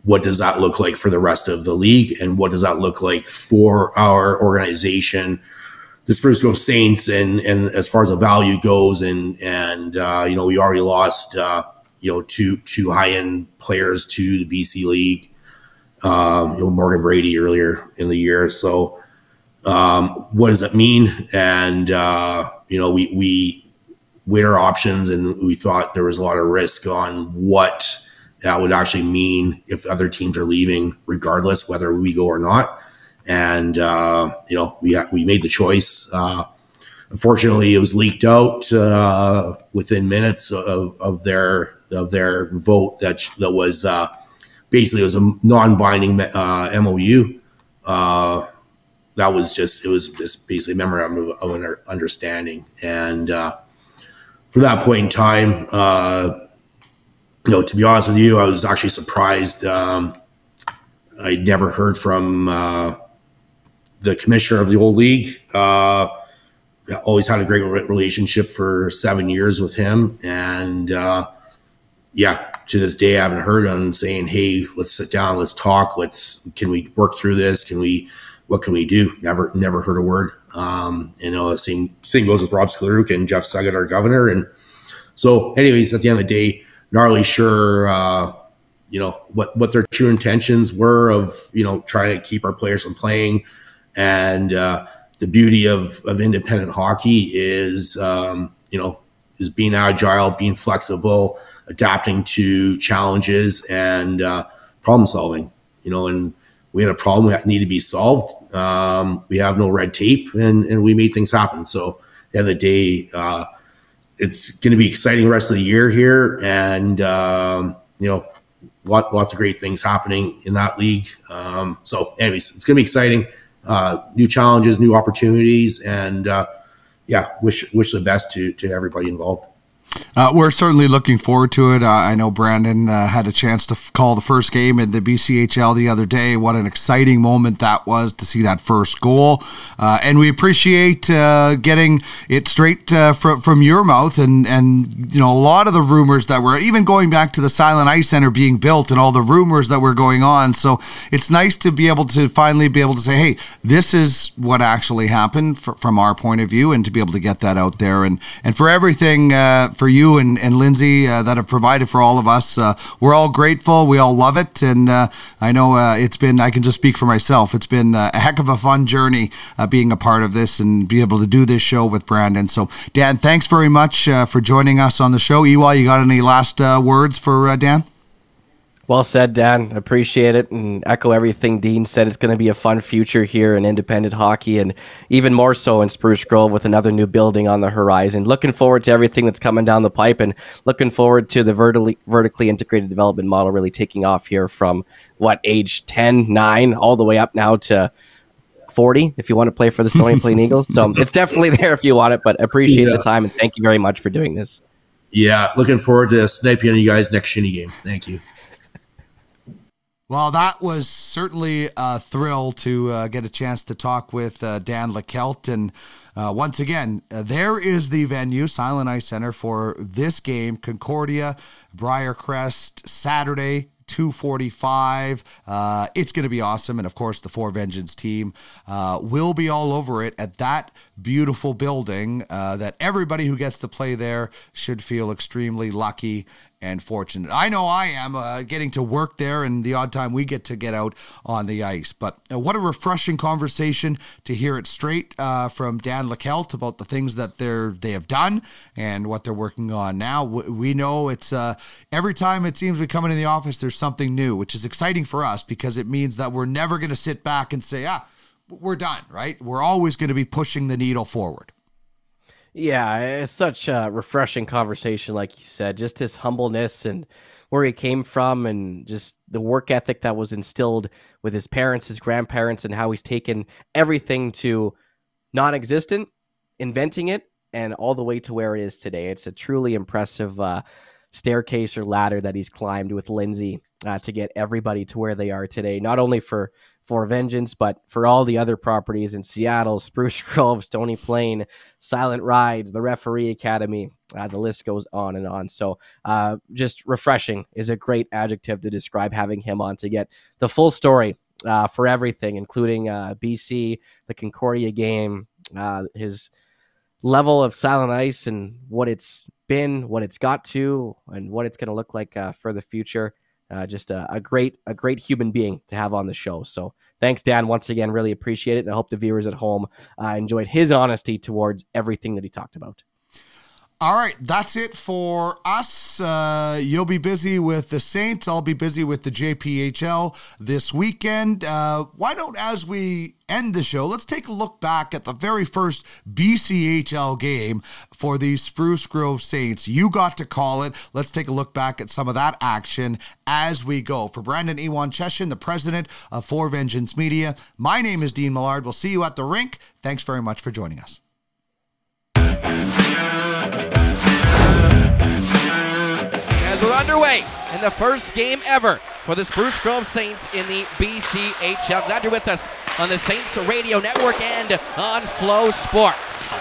what does that look like for the rest of the league? And what does that look like for our organization, the Spruce Grove Saints? And, and as far as the value goes, and, and, uh, you know, we already lost, uh, you know, two, two high end players to the BC League, um, you know, Morgan Brady earlier in the year. So, um, what does that mean? And, uh, you know, we, we, weighed our options and we thought there was a lot of risk on what that would actually mean if other teams are leaving, regardless whether we go or not. And uh, you know, we we made the choice. Uh, unfortunately, it was leaked out uh, within minutes of, of their of their vote that that was uh, basically it was a non-binding uh, MOU. Uh, that was just it was just basically a memorandum of, of understanding and from that point in time, you know, to be honest with you, I was actually surprised. Um, I never heard from uh, the commissioner of the old league. Uh, always had a great relationship for seven years with him, and uh, yeah, to this day, I haven't heard him saying, "Hey, let's sit down, let's talk, let's can we work through this? Can we what can we do? Never, never heard a word. Um, you know, the same same goes with Rob Sklaruk and Jeff Suggett, our governor. And so, anyways, at the end of the day, really sure, uh, you know, what what their true intentions were of you know trying to keep our players from playing. And uh, the beauty of of independent hockey is, um, you know, is being agile, being flexible, adapting to challenges, and uh, problem solving. You know, and we had a problem that needed to be solved. Um, we have no red tape, and and we made things happen. So at the other day, uh, it's going to be exciting rest of the year here, and um, you know, lot, lots of great things happening in that league. Um, so, anyways, it's going to be exciting. Uh, new challenges, new opportunities, and uh, yeah, wish wish the best to to everybody involved. Uh, we're certainly looking forward to it. Uh, I know Brandon uh, had a chance to f- call the first game in the BCHL the other day. What an exciting moment that was to see that first goal. Uh, and we appreciate uh, getting it straight uh, fr- from your mouth. And, and, you know, a lot of the rumors that were even going back to the Silent Ice Center being built and all the rumors that were going on. So it's nice to be able to finally be able to say, hey, this is what actually happened from our point of view and to be able to get that out there. And, and for everything, for for you and, and Lindsay uh, that have provided for all of us. Uh, we're all grateful. We all love it. And uh, I know it's been, I can just speak for myself, it's been a heck of a fun journey being a part of this and be able to do this show with Brandon. So, Dan, thanks very much for joining us on the show. Ewa, you got any last words for Dan? Well said, Dan. Appreciate it and echo everything Dean said. It's going to be a fun future here in independent hockey and even more so in Spruce Grove with another new building on the horizon. Looking forward to everything that's coming down the pipe and looking forward to the vertically, vertically integrated development model really taking off here from what age 10, 9, all the way up now to 40 if you want to play for the Stony Plain [LAUGHS] Eagles. So it's definitely there if you want it, but appreciate Yeah. the time and thank you very much for doing this. Yeah, looking forward to sniping on you guys next shinny game. Thank you. Well, that was certainly a thrill to uh, get a chance to talk with uh, Dan Leckelt. And uh, once again, uh, there is the venue, Silent Ice Center, for this game, Concordia, Briarcrest, Saturday. 245 uh, it's going to be awesome and of course the four vengeance team uh, will be all over it at that beautiful building uh, that everybody who gets to play there should feel extremely lucky and fortunate. I know I am uh, getting to work there and the odd time we get to get out on the ice. But uh, what a refreshing conversation to hear it straight uh, from Dan Leckelt about the things that they're they have done and what they're working on now. We know it's uh, every time it seems we come into the office, there's something new, which is exciting for us because it means that we're never going to sit back and say, ah, we're done, right? We're always going to be pushing the needle forward. Yeah, it's such a refreshing conversation, like you said. Just his humbleness and where he came from, and just the work ethic that was instilled with his parents, his grandparents, and how he's taken everything to non existent, inventing it, and all the way to where it is today. It's a truly impressive uh, staircase or ladder that he's climbed with Lindsay uh, to get everybody to where they are today, not only for for Vengeance, but for all the other properties in Seattle, [LAUGHS] Spruce Grove, Stony Plain, Silent Rides, the Referee Academy. Uh, the list goes on and on. So, uh, just refreshing is a great adjective to describe having him on to get the full story uh, for everything, including uh, BC, the Concordia game, uh, his level of Silent Ice, and what it's been, what it's got to, and what it's going to look like uh, for the future. Uh, just a, a great, a great human being to have on the show. So thanks, Dan, once again. Really appreciate it. And I hope the viewers at home uh, enjoyed his honesty towards everything that he talked about. All right, that's it for us. Uh, you'll be busy with the Saints. I'll be busy with the JPHL this weekend. Uh, why don't, as we end the show, let's take a look back at the very first BCHL game for the Spruce Grove Saints. You got to call it. Let's take a look back at some of that action as we go. For Brandon Ewan Cheshin, the president of For Vengeance Media, my name is Dean Millard. We'll see you at the rink. Thanks very much for joining us. As we're underway in the first game ever for the Spruce Grove Saints in the BCHL. Glad you're with us on the Saints Radio Network and on Flow Sports.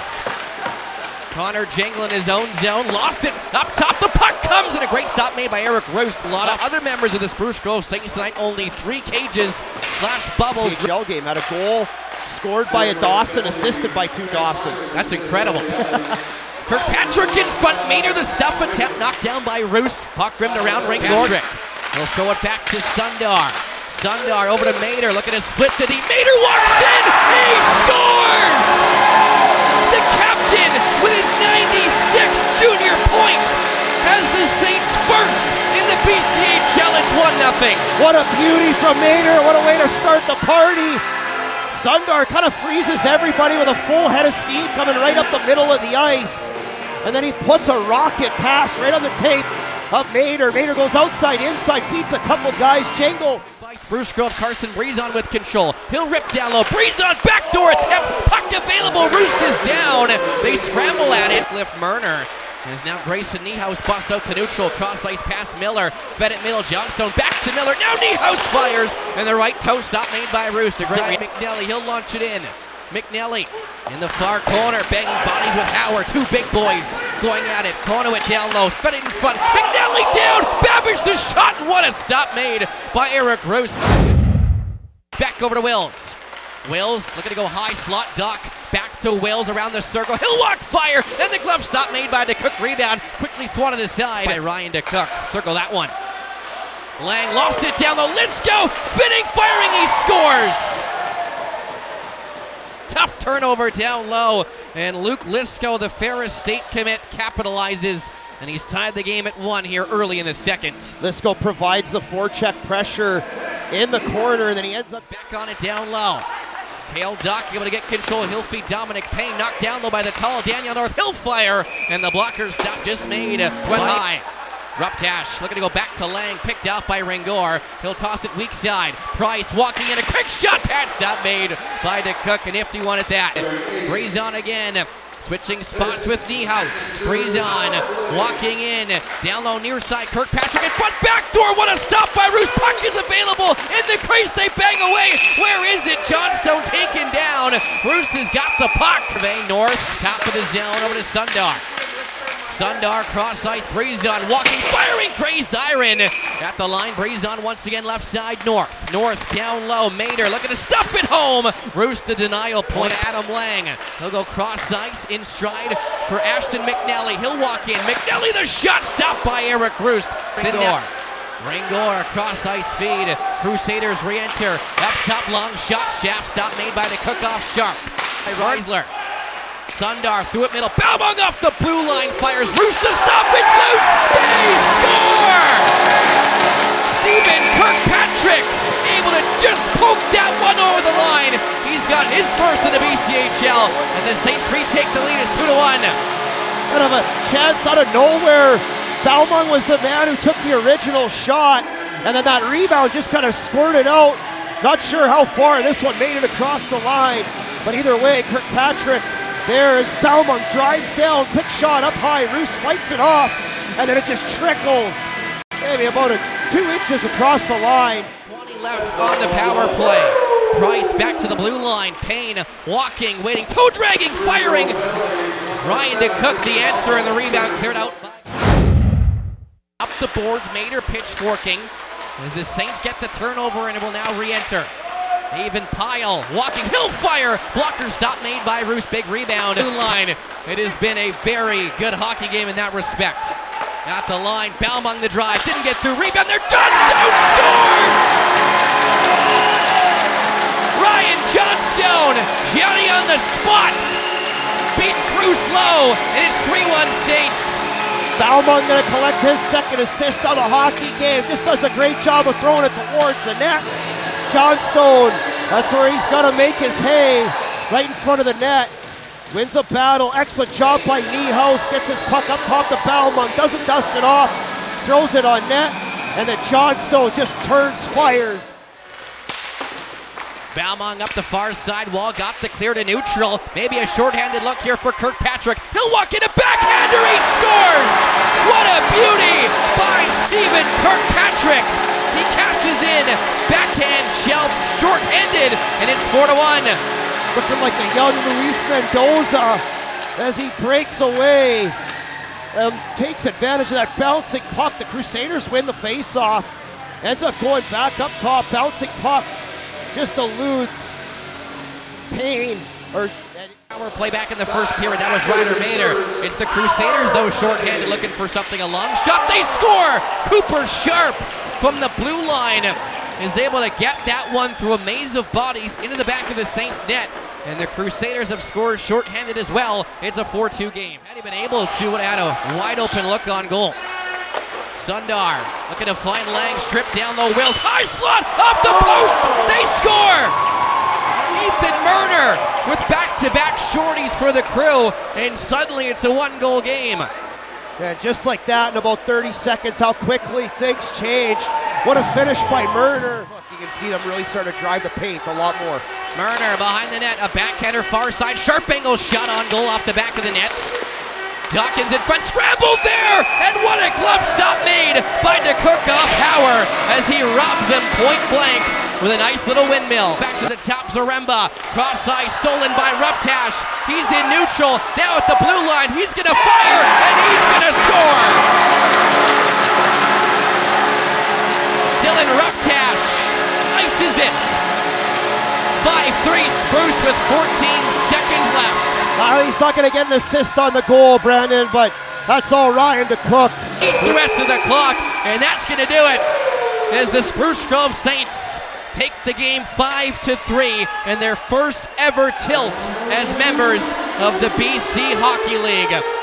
Connor Jingle in his own zone, lost it up top. The puck comes and a great stop made by Eric Roost. A lot of other members of the Spruce Grove Saints tonight. Only three cages slash bubbles. PHL game had a goal scored by a Dawson, assisted by two Dawsons. That's incredible. [LAUGHS] Kirkpatrick oh. in front, Mater the stuff attempt knocked down by Roost. Puck rimmed around ring Patrick. He'll throw it back to Sundar. Sundar over to Mater, looking to split the D. Mater walks in, he scores! The captain with his 96th junior point has the Saints first in the BCHL. It's 1 0. What a beauty from Mater. What a way to start the party. Sundar kind of freezes everybody with a full head of steam coming right up the middle of the ice. And then he puts a rocket pass right on the tape of Mater. Mater goes outside, inside, beats a couple guys. Jangle. By Spruce Grove, Carson Breezon with control. He'll rip down low. Breezon backdoor attempt. Puck available. Roost is down. They scramble at it. Lift Murner. As now Grayson Niehaus busts out to neutral. Cross ice past Miller. Fed it middle. Johnstone back to Miller. Now Niehaus fires. And the right toe stop made by Roost. A great McNelly. He'll launch it in. McNelly in the far corner, banging bodies with Howard. Two big boys going at it. Conowit down low, fed it in front. McNelly down. Babbage the shot, and what a stop made by Eric Roost. Back over to Wills. Wills looking to go high slot duck. Back to Wills around the circle. He'll walk fire. And the glove stop made by DeCook. Rebound quickly swatted aside by Ryan DeCook. Circle that one. Lang lost it down low. Lisco spinning, firing. He scores. Tough turnover down low. And Luke Lisco, the Ferris State commit, capitalizes. And he's tied the game at one here early in the second. Lisco provides the forecheck pressure in the corner, and then he ends up back on it down low. Kale Duck able to get control. He'll feed Dominic Payne. Knocked down low by the tall Daniel North. He'll fire. And the blocker stop just made. Went high. Ruptash looking to go back to Lang, picked out by Ringor. He'll toss it weak side. Price walking in a quick shot. Pad stop made by DeCook. A nifty one at that. Brazon again. Switching spots with Niehaus. Brazon walking in. Down low near side. Kirkpatrick in front. Back door. What a stop by Roos. Puck is available. In the crease. They bang away. Where is it? Johnstone taken down. Roos has got the puck. Bay North. Top of the zone over to Sundar. Sundar cross ice, Brazon walking, firing, crazed Iron at the line. Brazon once again left side north. North down low, Mater looking to stuff it home. Roost the denial point, Adam Lang. He'll go cross ice in stride for Ashton McNally. He'll walk in. McNally the shot stopped by Eric Roost. Ringor. Ringor cross ice feed. Crusaders re-enter. Up top long shot. Shaft stop made by DeCook off Sharp. By Reisler. Sundar through it middle. Balmung off the blue line fires. Rooster stop. It's loose. They score! Stephen Kirkpatrick able to just poke that one over the line. He's got his first in the BCHL, and the Saints retake the lead. It's two to one. kind of a chance out of nowhere. Balmung was the man who took the original shot, and then that rebound just kind of squirted out. Not sure how far this one made it across the line, but either way, Kirkpatrick there as Balmung drives down, quick shot up high. Roos fights it off, and then it just trickles maybe about a two inches across the line. 20 left on the power play. Price back to the blue line. Payne walking, waiting, toe dragging, firing. Ryan DeCook the answer, and the rebound cleared out. Up the boards, Mater pitchforking as the Saints get the turnover and it will now re-enter. Even Pyle walking, he'll fire. Blocker stop made by Roos. Big rebound. Blue line. It has been a very good hockey game in that respect. At the line, Balmung the drive, didn't get through. Rebound there, Johnstone scores! Ryan Johnstone, Johnny on the spot, beats Roos low, and it's 3-1 Saints. Balmung going to collect his second assist on the hockey game. Just does a great job of throwing it towards the net. Johnstone, that's where he's got to make his hay, right in front of the net. Wins a battle. Excellent job by Niehaus. Gets his puck up top to Balmung. Doesn't dust it off. Throws it on net. And then Johnstone just turns, fires. Balmung up the far side wall, got the clear to neutral. Maybe a shorthanded look here for Kirkpatrick. He'll walk in a backhander, he scores! What a beauty by Stephen Kirkpatrick! He catches in, backhand shelf, short-handed, and it's four to one. Looking like a young Luis Mendoza as he breaks away. and takes advantage of that bouncing puck. The Crusaders win the faceoff. Ends up going back up top. Bouncing puck just eludes Payne or Power play back in the first period. That was Ryder Mater. It's the Crusaders, though, shorthanded, looking for something. A long shot. They score! Cooper Sharp from the blue line is able to get that one through a maze of bodies into the back of the Saints net. And the Crusaders have scored shorthanded as well. It's a 4-2 game. Had he been able to, would have had a wide open look on goal. Sundar looking to find Lang, strip down low, Wills, high slot, off the post, they score! Ethan Murner with back-to-back shorties for the crew, and suddenly it's a one-goal game. Yeah, just like that in about 30 seconds, how quickly things change. What a finish by Murner. You can see them really start to drive the paint a lot more. Murner behind the net, a backhander far side, sharp angle shot on goal off the back of the net. Dawkins in front, scrambled there, and what a glove stop made by DeCook off Hauer as he robs him point blank with a nice little windmill. Back to the top, Zaremba. Cross ice, stolen by Ruptash. He's in neutral, now at the blue line. He's going to fire, and he's going to score. Dylan Ruptash ices it. 5-3 Spruce with 14 seconds left. Uh, he's not going to get an assist on the goal, Brandon, but that's all Ryan to cook. Eat the rest of the clock, and that's going to do it as the Spruce Grove Saints take the game 5 to 3 in their first ever tilt as members of the BC Hockey League.